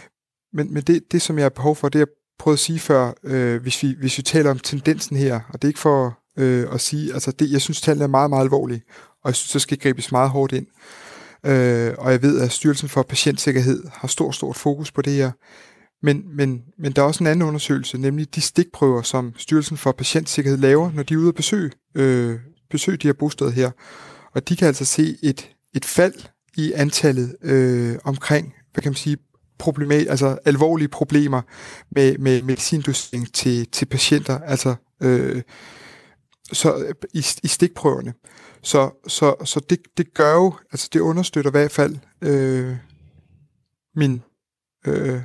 Men, men det, det, som jeg har behov for, det er prøvet at sige før, øh, hvis, vi, hvis vi taler om tendensen her, og det er ikke for øh, at sige, altså det, jeg synes, tallene er meget, meget alvorlige, og jeg synes, der skal gribes meget hårdt ind. Øh, og jeg ved, at Styrelsen for Patientsikkerhed har stor, stort fokus på det her. Men, men, men der er også en anden undersøgelse, nemlig de stikprøver, som Styrelsen for Patientsikkerhed laver, når de er ude at besøge, øh, besøge de her bosteder her. Og de kan altså se et, et fald i antallet øh, omkring, hvad kan man sige, problemat, altså alvorlige problemer med, med medicindosering til, til patienter, altså øh, så øh, i, i stikprøverne. Så, så, så det, det gør jo, altså det understøtter i hvert fald øh, min øh,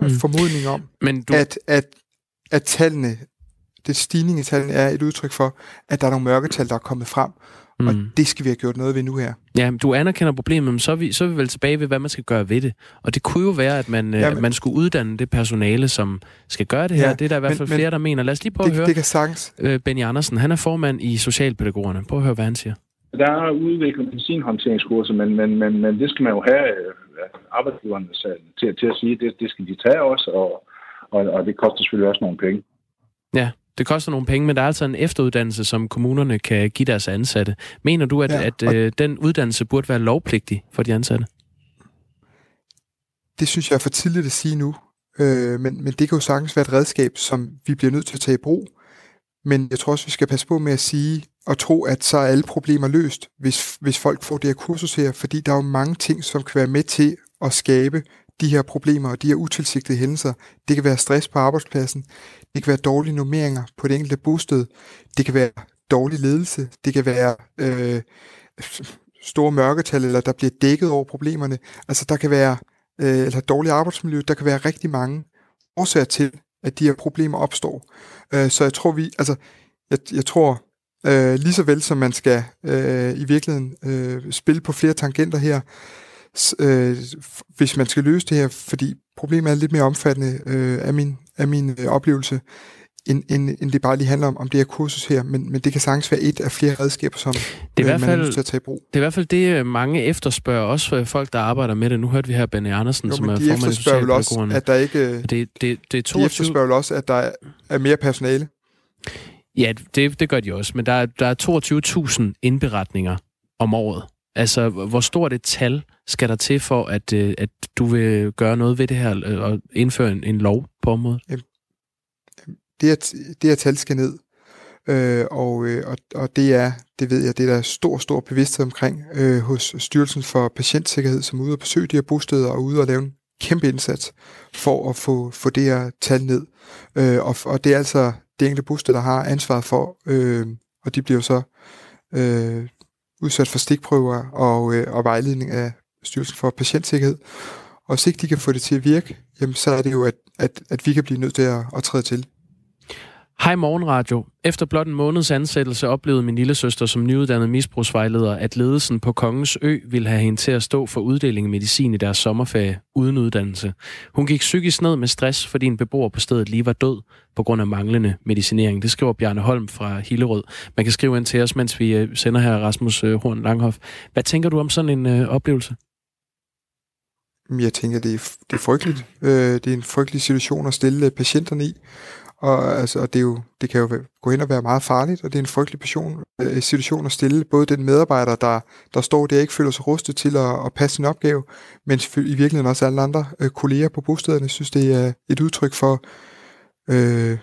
Mm. mm. formodning om, Men du- at, at, at tallene, det stigning i tallene er et udtryk for, at der er nogle mørketal, der er kommet frem, mm. og det skal vi have gjort noget ved nu her. Ja, men du anerkender problemet, men så er, vi, så er vi vel tilbage ved, hvad man skal gøre ved det. Og det kunne jo være, at man, Jamen- Jamen, man skulle uddanne det personale, som skal gøre det her. Ja, det er der i hvert men- fald men flere, der mener. Lad os lige prøve det- at høre. det kan sagtens. Øh, Benny Andersen, han er formand i Socialpædagogerne. Prøv at høre, hvad han siger. Der er udviklet medicinhåndteringskurser, men, men, men, men det skal man jo have øh, arbejdsgiverne til, til at sige, det, det skal de tage også, og, og, og det koster selvfølgelig også nogle penge. Ja, det koster nogle penge, men der er altså en efteruddannelse, som kommunerne kan give deres ansatte. Mener du, at, ja, at øh, den uddannelse burde være lovpligtig for de ansatte? Det synes jeg er for tidligt at sige nu, øh, men, men det kan jo sagtens være et redskab, som vi bliver nødt til at tage i brug. Men jeg tror også, vi skal passe på med at sige og tro, at så er alle problemer løst, hvis, hvis folk får det her kursus her, fordi der er jo mange ting, som kan være med til at skabe de her problemer og de her utilsigtede hændelser. Det kan være stress på arbejdspladsen, det kan være dårlige normeringer på det enkelte bosted, det kan være dårlig ledelse, det kan være øh, store mørketal, eller der bliver dækket over problemerne. Altså der kan være øh, eller dårligt arbejdsmiljø, der kan være rigtig mange årsager til, at de her problemer opstår. Øh, så jeg tror vi, altså jeg, jeg tror øh, lige så vel som man skal øh, i virkeligheden øh, spille på flere tangenter her, øh, hvis man skal løse det her, fordi problemet er lidt mere omfattende øh, af min, af min øh, oplevelse, end, end, end det bare lige handler om, om det her kursus her, men, men det kan sagtens være et af flere redskaber, som Det er, øh, hvert man er fald, nødt til at tage i brug. det er i hvert fald det, øh, mange efterspørger, også for folk, der arbejder med det. Nu hørte vi her Benny Andersen, Jo, som er de formand også, Socialpædagogerne. at der ikke... Det, det, det er De 22... efterspørger vel også, at der er, er mere personale. Ja, det, det gør de også, men der er, der er 22.000 indberetninger om året. Altså, hvor stort et tal skal der til for, at, øh, at du vil gøre noget ved det her øh, og indføre en, en lov på området? det her, det her tal skal ned. Øh, og, øh, og, og det er, det ved jeg, det er der stor, stor bevidsthed omkring øh, hos Styrelsen for Patientsikkerhed, som er ude og besøge de her bosteder og ude og lave en kæmpe indsats for at få, få det her tal ned. Øh, og, og det er altså det enkelte bosted, der har ansvaret for, øh, og de bliver jo så øh, udsat for stikprøver og, øh, og vejledning af Styrelsen for Patientsikkerhed. Og hvis ikke de kan få det til at virke, jamen, så er det jo, at, at, at vi kan blive nødt til at, at træde til. Hej Morgenradio. Efter blot en måneds ansættelse oplevede min lille søster som nyuddannet misbrugsvejleder, at ledelsen på Kongens Ø ville have hende til at stå for uddeling af medicin i deres sommerferie uden uddannelse. Hun gik psykisk ned med stress, fordi en beboer på stedet lige var død på grund af manglende medicinering. Det skriver Bjarne Holm fra Hillerød. Man kan skrive ind til os, mens vi øh, sender her Rasmus øh, Horn Langhoff. Hvad tænker du om sådan en øh, oplevelse? Jeg tænker, det er, det er frygteligt. Øh, det er en frygtelig situation at stille øh, patienterne i. Og, altså, og det, er jo, det kan jo gå hen og være meget farligt, og det er en frygtelig passion, øh, situation at stille både den medarbejder, der, der står der ikke føler sig rustet til at, at passe sin opgave, men i virkeligheden også alle andre øh, kolleger på bostederne synes, det er et udtryk for, øh,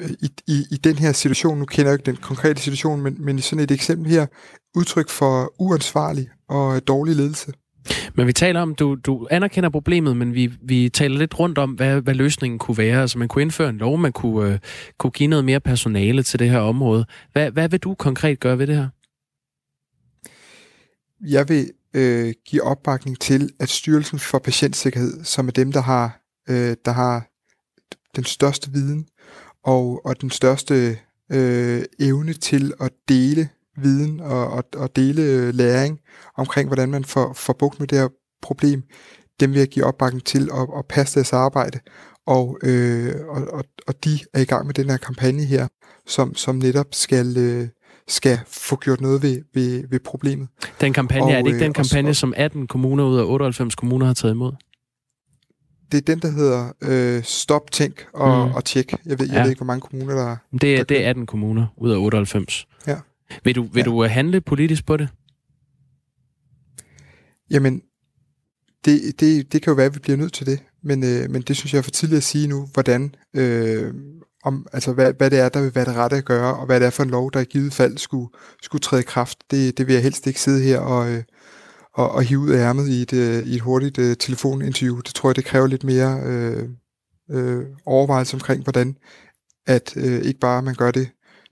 i, i, i den her situation, nu kender jeg ikke den konkrete situation, men, men i sådan et eksempel her, udtryk for uansvarlig og dårlig ledelse. Men vi taler om, du, du anerkender problemet, men vi, vi taler lidt rundt om, hvad, hvad løsningen kunne være. Altså man kunne indføre en lov, man kunne, øh, kunne give noget mere personale til det her område. Hvad, hvad vil du konkret gøre ved det her? Jeg vil øh, give opbakning til, at Styrelsen for Patientsikkerhed, som er dem, der har, øh, der har den største viden og, og den største øh, evne til at dele viden og, og, og dele øh, læring omkring, hvordan man får, får bugt med det her problem, dem vil jeg give opbakning til at, at passe deres arbejde. Og, øh, og, og, og de er i gang med den her kampagne her, som, som netop skal, øh, skal få gjort noget ved, ved, ved problemet. Den kampagne, Og, er det ikke øh, den og- kampagne, som 18 kommuner ud af 98 kommuner har taget imod? Det er den, der hedder øh, Stop, Tænk og, Mm. og Tjek. Jeg ved, jeg Ja. ved ikke, hvor mange kommuner der er. Det er, det er 18 kommuner ud af 98. Ja. Vil du, vil ja. du øh, handle politisk på det? Jamen, det, det, det kan jo være, at vi bliver nødt til det, men, øh, men det synes jeg er for tidligt at sige nu, hvordan, øh, om, altså hvad, hvad det er, der vil være det rette at gøre, og hvad det er for en lov, der i givet fald skulle, skulle træde i kraft. Det, det vil jeg helst ikke sidde her og, øh, og, og hive ud af ærmet i et, øh, i et hurtigt øh, telefoninterview. Det tror jeg, det kræver lidt mere øh, øh, overvejelse omkring, hvordan at øh, ikke bare man gør det,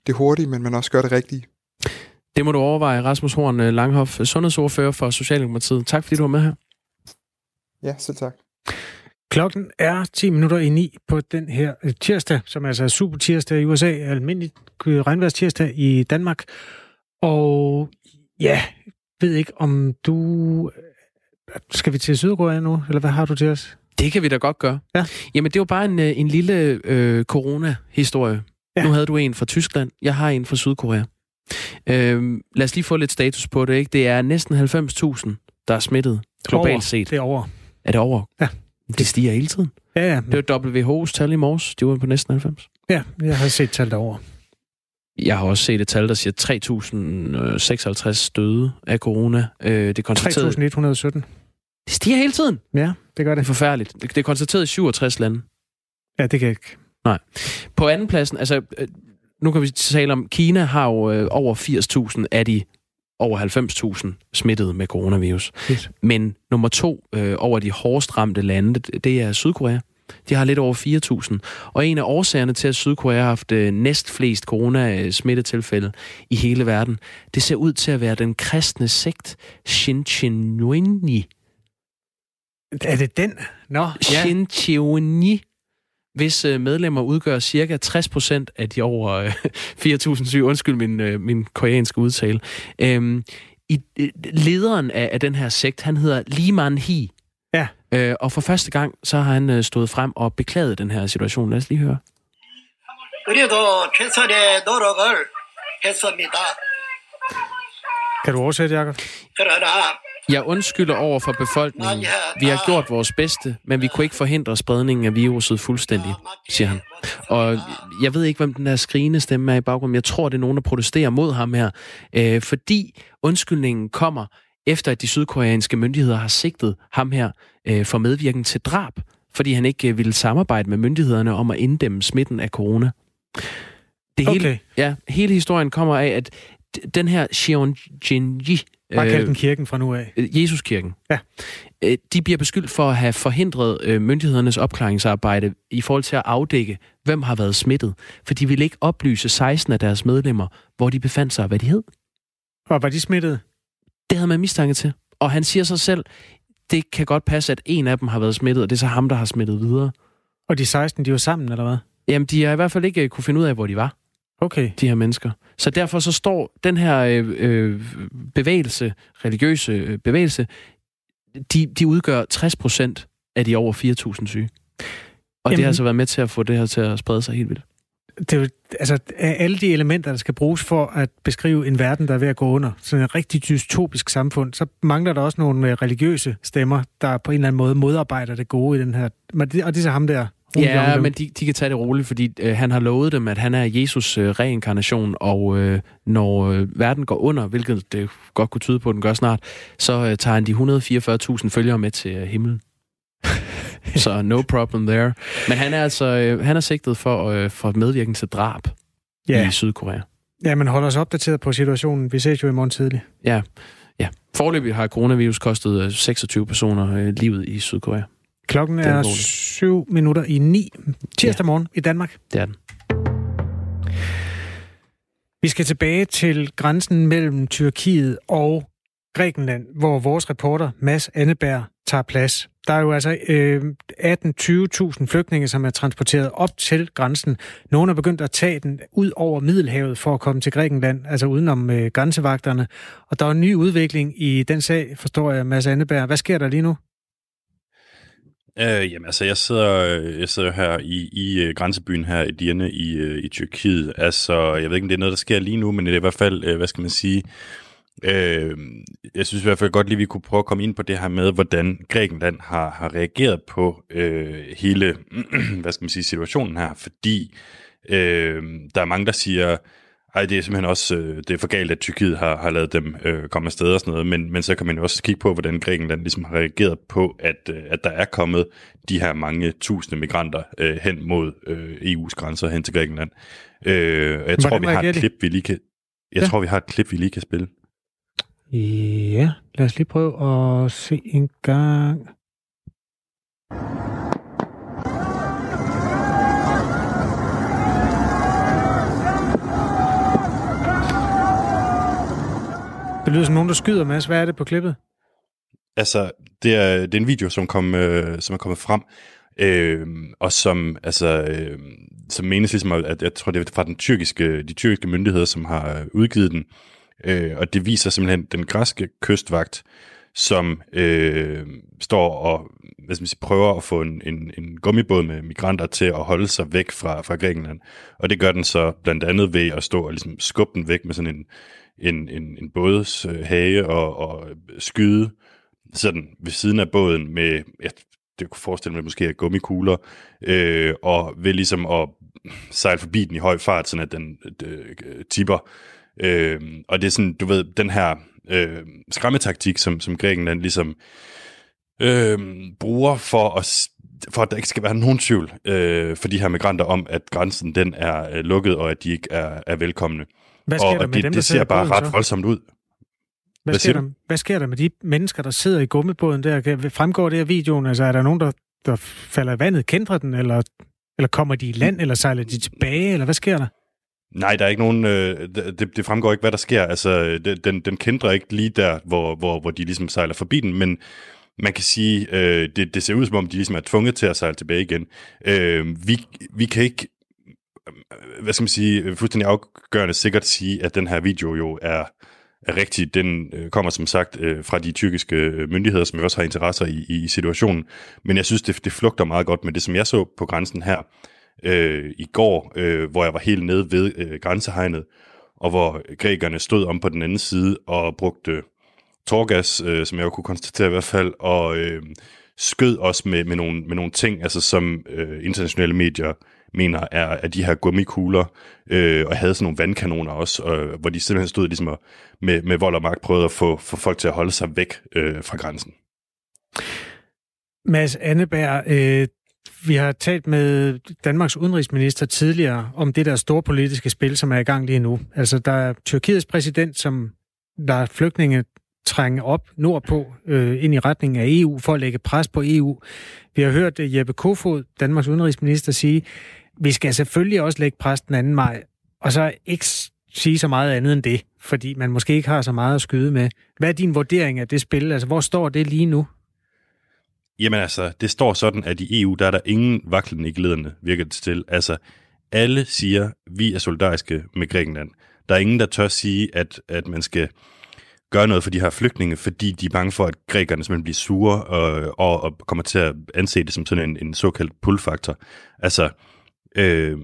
det hurtigt, men man også gør det rigtige. Det må du overveje, Rasmus Horn øh, Langhoff, sundhedsordfører for Socialdemokratiet. Tak fordi du var med her. Ja, selv tak. Klokken er 10 minutter i 9 på den her øh, tirsdag, som altså er super tirsdag i USA, almindelig øh, regnvejrstirsdag i Danmark. Og ja, ved ikke om du... Skal vi til Sydkorea nu, eller hvad har du til os? Det kan vi da godt gøre. Ja. Jamen, det var bare en, en lille øh, corona-historie. Ja. Nu havde du en fra Tyskland, jeg har en fra Sydkorea. Øh, lad os lige få lidt status på det. Ikke? Det er næsten 90.000, der er smittet globalt Over. set. Det er over. Er det over? Ja. Det stiger hele tiden. Ja, ja. Det var WHO's tal i morges. De var på næsten 90. Ja, jeg har set tal derovre. Jeg har også set et tal, der siger 3.056 døde af corona. Øh, det er konstateret... 3.117. Det stiger hele tiden. Ja, det gør Det er det. forfærdeligt. Det det er konstateret i 67 lande. Ja, det kan jeg ikke. Nej. På anden pladsen, altså, øh, nu kan vi tale om, Kina har jo øh, over 80.000 af de over 90.000 smittet med coronavirus. Fedt. Men nummer to øh, over de hårdest ramte lande, det, det er Sydkorea. De har lidt over 4.000. Og en af årsagerne til, at Sydkorea har haft øh, næst flest corona-smittetilfælde i hele verden, det ser ud til at være den kristne sekt Shincheonyi. Er det den? Nå, ja. Shincheonyi, hvis øh, medlemmer udgør cirka 60% af de over øh, <laughs> 4.000. Undskyld min, øh, min koreanske udtale. Øhm, i, lederen af, af den her sekt, han hedder Lee Man Hee. Ja. Øh, og for første gang, så har han stået frem og beklaget den her situation. Lad os lige høre. Kan du oversætte, Jacob? Jeg undskylder over for befolkningen. Vi har gjort vores bedste, men vi kunne ikke forhindre spredningen af viruset fuldstændig, siger han. Og jeg ved ikke, hvem den der skrigende stemme er i baggrunden. Jeg tror, det er nogen, der protesterer mod ham her. Øh, fordi undskyldningen kommer efter, at de sydkoreanske myndigheder har sigtet ham her øh, for medvirken til drab, fordi han ikke øh, ville samarbejde med myndighederne om at inddæmme smitten af corona. Det hele, okay. ja, hele historien kommer af, at den her Xion Jinji, Bare kald den kirken fra nu af. Øh, Jesuskirken. Ja. Øh, De bliver beskyldt for at have forhindret øh, myndighedernes opklaringsarbejde i forhold til at afdække, hvem har været smittet. For de ville ikke oplyse 16 af deres medlemmer, hvor de befandt sig og hvad de hed. Og var de smittet? Det havde man mistanke til. Og han siger sig selv, det kan godt passe, at en af dem har været smittet, og det er så ham, der har smittet videre. Og de 16, de var sammen, eller hvad? Jamen, de har i hvert fald ikke øh, kunne finde ud af, hvor de var. Okay. de her mennesker. Så derfor så står den her øh, øh, bevægelse, religiøse øh, bevægelse, de, de udgør 60 procent af de over 4.000 syge. Og Jamen. det har altså været med til at få det her til at sprede sig helt vildt. Det er jo, altså, af alle de elementer, der skal bruges for at beskrive en verden, der er ved at gå under, sådan en rigtig dystopisk samfund, så mangler der også nogle øh, religiøse stemmer, der på en eller anden måde modarbejder det gode i den her... Og det er så ham der. Ja, Young, men de, de kan tage det roligt, fordi øh, han har lovet dem, at han er Jesus øh, reinkarnation, og øh, når øh, verden går under, hvilket det godt kunne tyde på, at den gør snart, så øh, tager han de 144.000 følgere med til øh, himlen. <laughs> så no problem there. Men han er altså øh, han er sigtet for, øh, for medvirken til drab Ja. i Sydkorea. Ja, men hold os opdateret på situationen. Vi ses jo i morgen tidlig. Ja, ja. Forløbig har coronavirus kostet øh, 26 personer øh, livet i Sydkorea. Klokken er syv minutter i ni tirsdag morgen i Danmark. Det er den. Vi skal tilbage til grænsen mellem Tyrkiet og Grækenland, hvor vores reporter Mads Anneberg tager plads. Der er jo altså øh, 18-20.000 flygtninge, som er transporteret op til grænsen. Nogle er begyndt at tage den ud over Middelhavet for at komme til Grækenland, altså udenom øh, grænsevagterne. Og der er en ny udvikling i den sag, forstår jeg, Mads Anneberg. Hvad sker der lige nu? Øh, jamen altså, jeg sidder, øh, jeg sidder her i, i øh, grænsebyen her i Dirne i, øh, i Tyrkiet. Altså, jeg ved ikke, om det er noget, der sker lige nu, men det er i hvert fald, hvad skal man sige, Øh, jeg synes i hvert fald godt lige, vi kunne prøve at komme ind på det her med, hvordan Grækenland har, har reageret på øh, hele <clears throat> hvad skal man sige, situationen her, fordi øh, der er mange, der siger, ej, det er simpelthen også øh, det er for galt, at Tyrkiet har, har lavet dem øh, komme afsted og sådan noget, men, men så kan man jo også kigge på, hvordan Grækenland ligesom har reageret på, at, øh, at der er kommet de her mange tusinde migranter øh, hen mod øh, EU's grænser hen til Grækenland. Øh, jeg tror, vi har et klip, vi lige kan, jeg ja. tror, vi har et klip, vi lige kan spille. Ja, lad os lige prøve at se en gang. Lyder som nogen, der skyder, Mads. Hvad er det på klippet? Altså, det er, det er en video, som, kom, øh, som er kommet frem, øh, og som, altså, øh, som menes ligesom, at jeg tror, det er fra den tyrkiske, de tyrkiske myndigheder, som har udgivet den, Øh, og det viser simpelthen den græske kystvagt, som øh, står og hvad skal man sige, prøver at få en, en, en gummibåd med migranter til at holde sig væk fra, fra Grækenland. Og det gør den så blandt andet ved at stå og ligesom skubbe den væk med sådan en, en, en, en bådes øh, hage og, og skyde sådan ved siden af båden med, jeg det kunne forestille mig måske at gummikugler, øh, og ved ligesom at sejle forbi den i høj fart, sådan at den øh, tipper Øh, og det er sådan, du ved, den her øh, skræmmetaktik, som, som Grækenland ligesom øh, bruger for at for at der ikke skal være nogen tvivl øh, for de her migranter om, at grænsen den er øh, lukket, og at de ikke er, er velkomne. Hvad sker og, der med det, dem, det ser bare ret voldsomt ud. Hvad, hvad, sker der, hvad sker der med de mennesker, der sidder i gummibåden der? Fremgår det af videoen? Altså, er der nogen, der, der falder i vandet, kender den, eller, eller kommer de i land, eller sejler de tilbage, eller hvad sker der? Nej, der er ikke nogen... Øh, det, det fremgår ikke, hvad der sker. Altså, den, den kendrer ikke lige der, hvor, hvor, hvor de ligesom sejler forbi den, men man kan sige, øh, det, det ser ud som om, de ligesom er tvunget til at sejle tilbage igen. Øh, vi, vi kan ikke, Øh, hvad skal man sige, øh, fuldstændig afgørende sikkert sige, at den her video jo er, er rigtig. Den øh, kommer som sagt fra de tyrkiske myndigheder, som også har interesser i, i situationen. Men jeg synes, det, det flugter meget godt med det, som jeg så på grænsen her øh, i går, øh, hvor jeg var helt nede ved øh, grænsehegnet, og hvor grækerne stod om på den anden side og brugte torgas, øh, som jeg jo kunne konstatere i hvert fald, og øh, skød os med, med, nogle, med nogle ting, altså som øh, internationale medier mener er, er de her gummikugler, øh, og havde sådan nogle vandkanoner også, øh, hvor de simpelthen stod ligesom og, med, med vold og magt prøvede at få, få folk til at holde sig væk øh, fra grænsen. Mads Anneberg, øh, vi har talt med Danmarks udenrigsminister tidligere om det der store politiske spil, som er i gang lige nu. Altså, der er Tyrkiets præsident, som der er flygtninge trænge op nordpå øh, ind i retning af EU for at lægge pres på EU. Vi har hørt øh, Jeppe Kofod, Danmarks udenrigsminister, sige, vi skal selvfølgelig også lægge pres den anden maj, og så ikke sige så meget andet end det, fordi man måske ikke har så meget at skyde med. Hvad er din vurdering af det spil? Altså, hvor står det lige nu? Jamen altså, det står sådan, at i EU, der er der ingen vaklen i glæderne, virker det til. Altså, alle siger, vi er solidariske med Grækenland. Der er ingen, der tør sige, at, at man skal gøre noget for de her flygtninge, fordi de er bange for, at grækerne simpelthen bliver sure og, og, og kommer til at anse det som sådan en, en såkaldt pull-faktor. Altså, øh,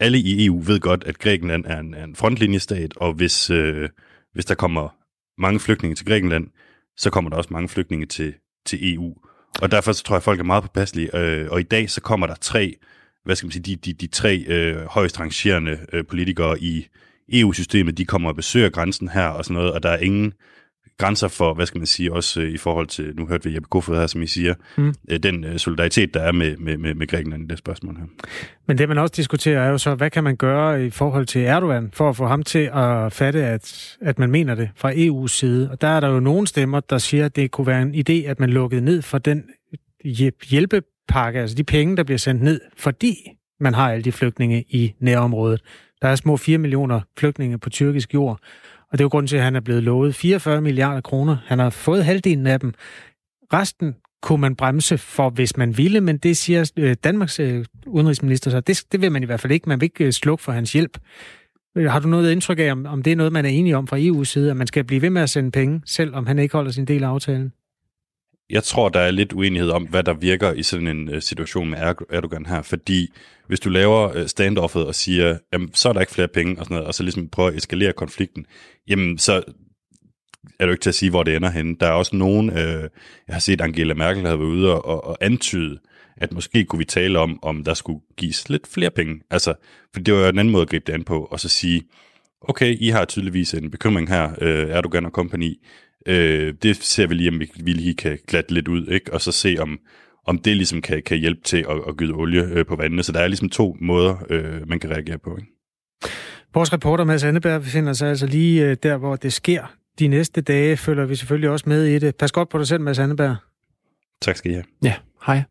alle i EU ved godt, at Grækenland er en, er en frontlinjestat, og hvis, øh, hvis der kommer mange flygtninge til Grækenland, så kommer der også mange flygtninge til, til EU. Og derfor så tror jeg, at folk er meget påpasselige. Øh, og i dag så kommer der tre, hvad skal man sige, de, de, de tre øh, højst rangerende øh, politikere i EU-systemet, de kommer og besøger grænsen her og sådan noget, og der er ingen grænser for, hvad skal man sige, også øh, i forhold til, nu hørte vi Jeppe Kofod her, som I siger, mm. øh, den øh, solidaritet, der er med, med, med, med Grækenland i det spørgsmål her. Men det, man også diskuterer, er jo så, hvad kan man gøre i forhold til Erdogan, for at få ham til at fatte, at, at man mener det fra EU's side. Og der er der jo nogle stemmer, der siger, at det kunne være en idé, at man lukkede ned for den hjælpepakke, altså de penge, der bliver sendt ned, fordi man har alle de flygtninge i nærområdet. Der er små 4 millioner flygtninge på tyrkisk jord, og det er jo grunden til, at han er blevet lovet 44 milliarder kroner. Han har fået halvdelen af dem. Resten kunne man bremse for, hvis man ville, men det siger øh, Danmarks øh, udenrigsminister så. Det, det vil man i hvert fald ikke. Man vil ikke øh, slukke for hans hjælp. Har du noget indtryk af, om, det er noget, man er enige om fra EU's side, at man skal blive ved med at sende penge, selvom han ikke holder sin del af aftalen? Jeg tror, der er lidt uenighed om, hvad der virker i sådan en øh, situation med Erdogan her, fordi hvis du laver øh, standoffet og siger, jamen, så er der ikke flere penge, og, sådan noget, og så ligesom prøver at eskalere konflikten, jamen, så er du ikke til at sige, hvor det ender henne. Der er også nogen, øh, jeg har set Angela Merkel have været ude og, og, og antyde, at måske kunne vi tale om, om der skulle gives lidt flere penge. Altså, for det var jo en anden måde at gribe det an på, og så sige, okay, I har tydeligvis en bekymring her, øh, Erdogan og company, Øh, det ser vi lige, om vi, vi lige kan glatte lidt ud, ikke? og så se, om, om det ligesom kan, kan hjælpe til at, at gyde olie øh, på vandene. Så der er ligesom to måder, øh, man kan reagere på. Ikke? Vores reporter Mads Anneberg befinder sig altså lige øh, der, hvor det sker. De næste dage følger vi selvfølgelig også med i det. Pas godt på dig selv, Mads Anneberg. Tak skal I have. Ja, hej.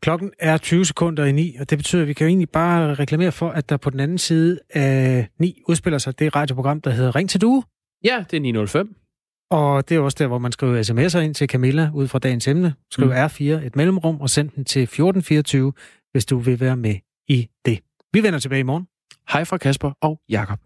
Klokken er 20 sekunder i 9, og det betyder, at vi kan jo egentlig bare reklamere for, at der på den anden side af 9 udspiller sig det radioprogram, der hedder Ring til Due. Ja, det er 905. Og det er også der, hvor man skriver sms'er ind til Camilla ud fra dagens emne. Skriv mm. R4, et mellemrum, og send den til 1424, hvis du vil være med i det. Vi vender tilbage i morgen. Hej fra Kasper og Jakob.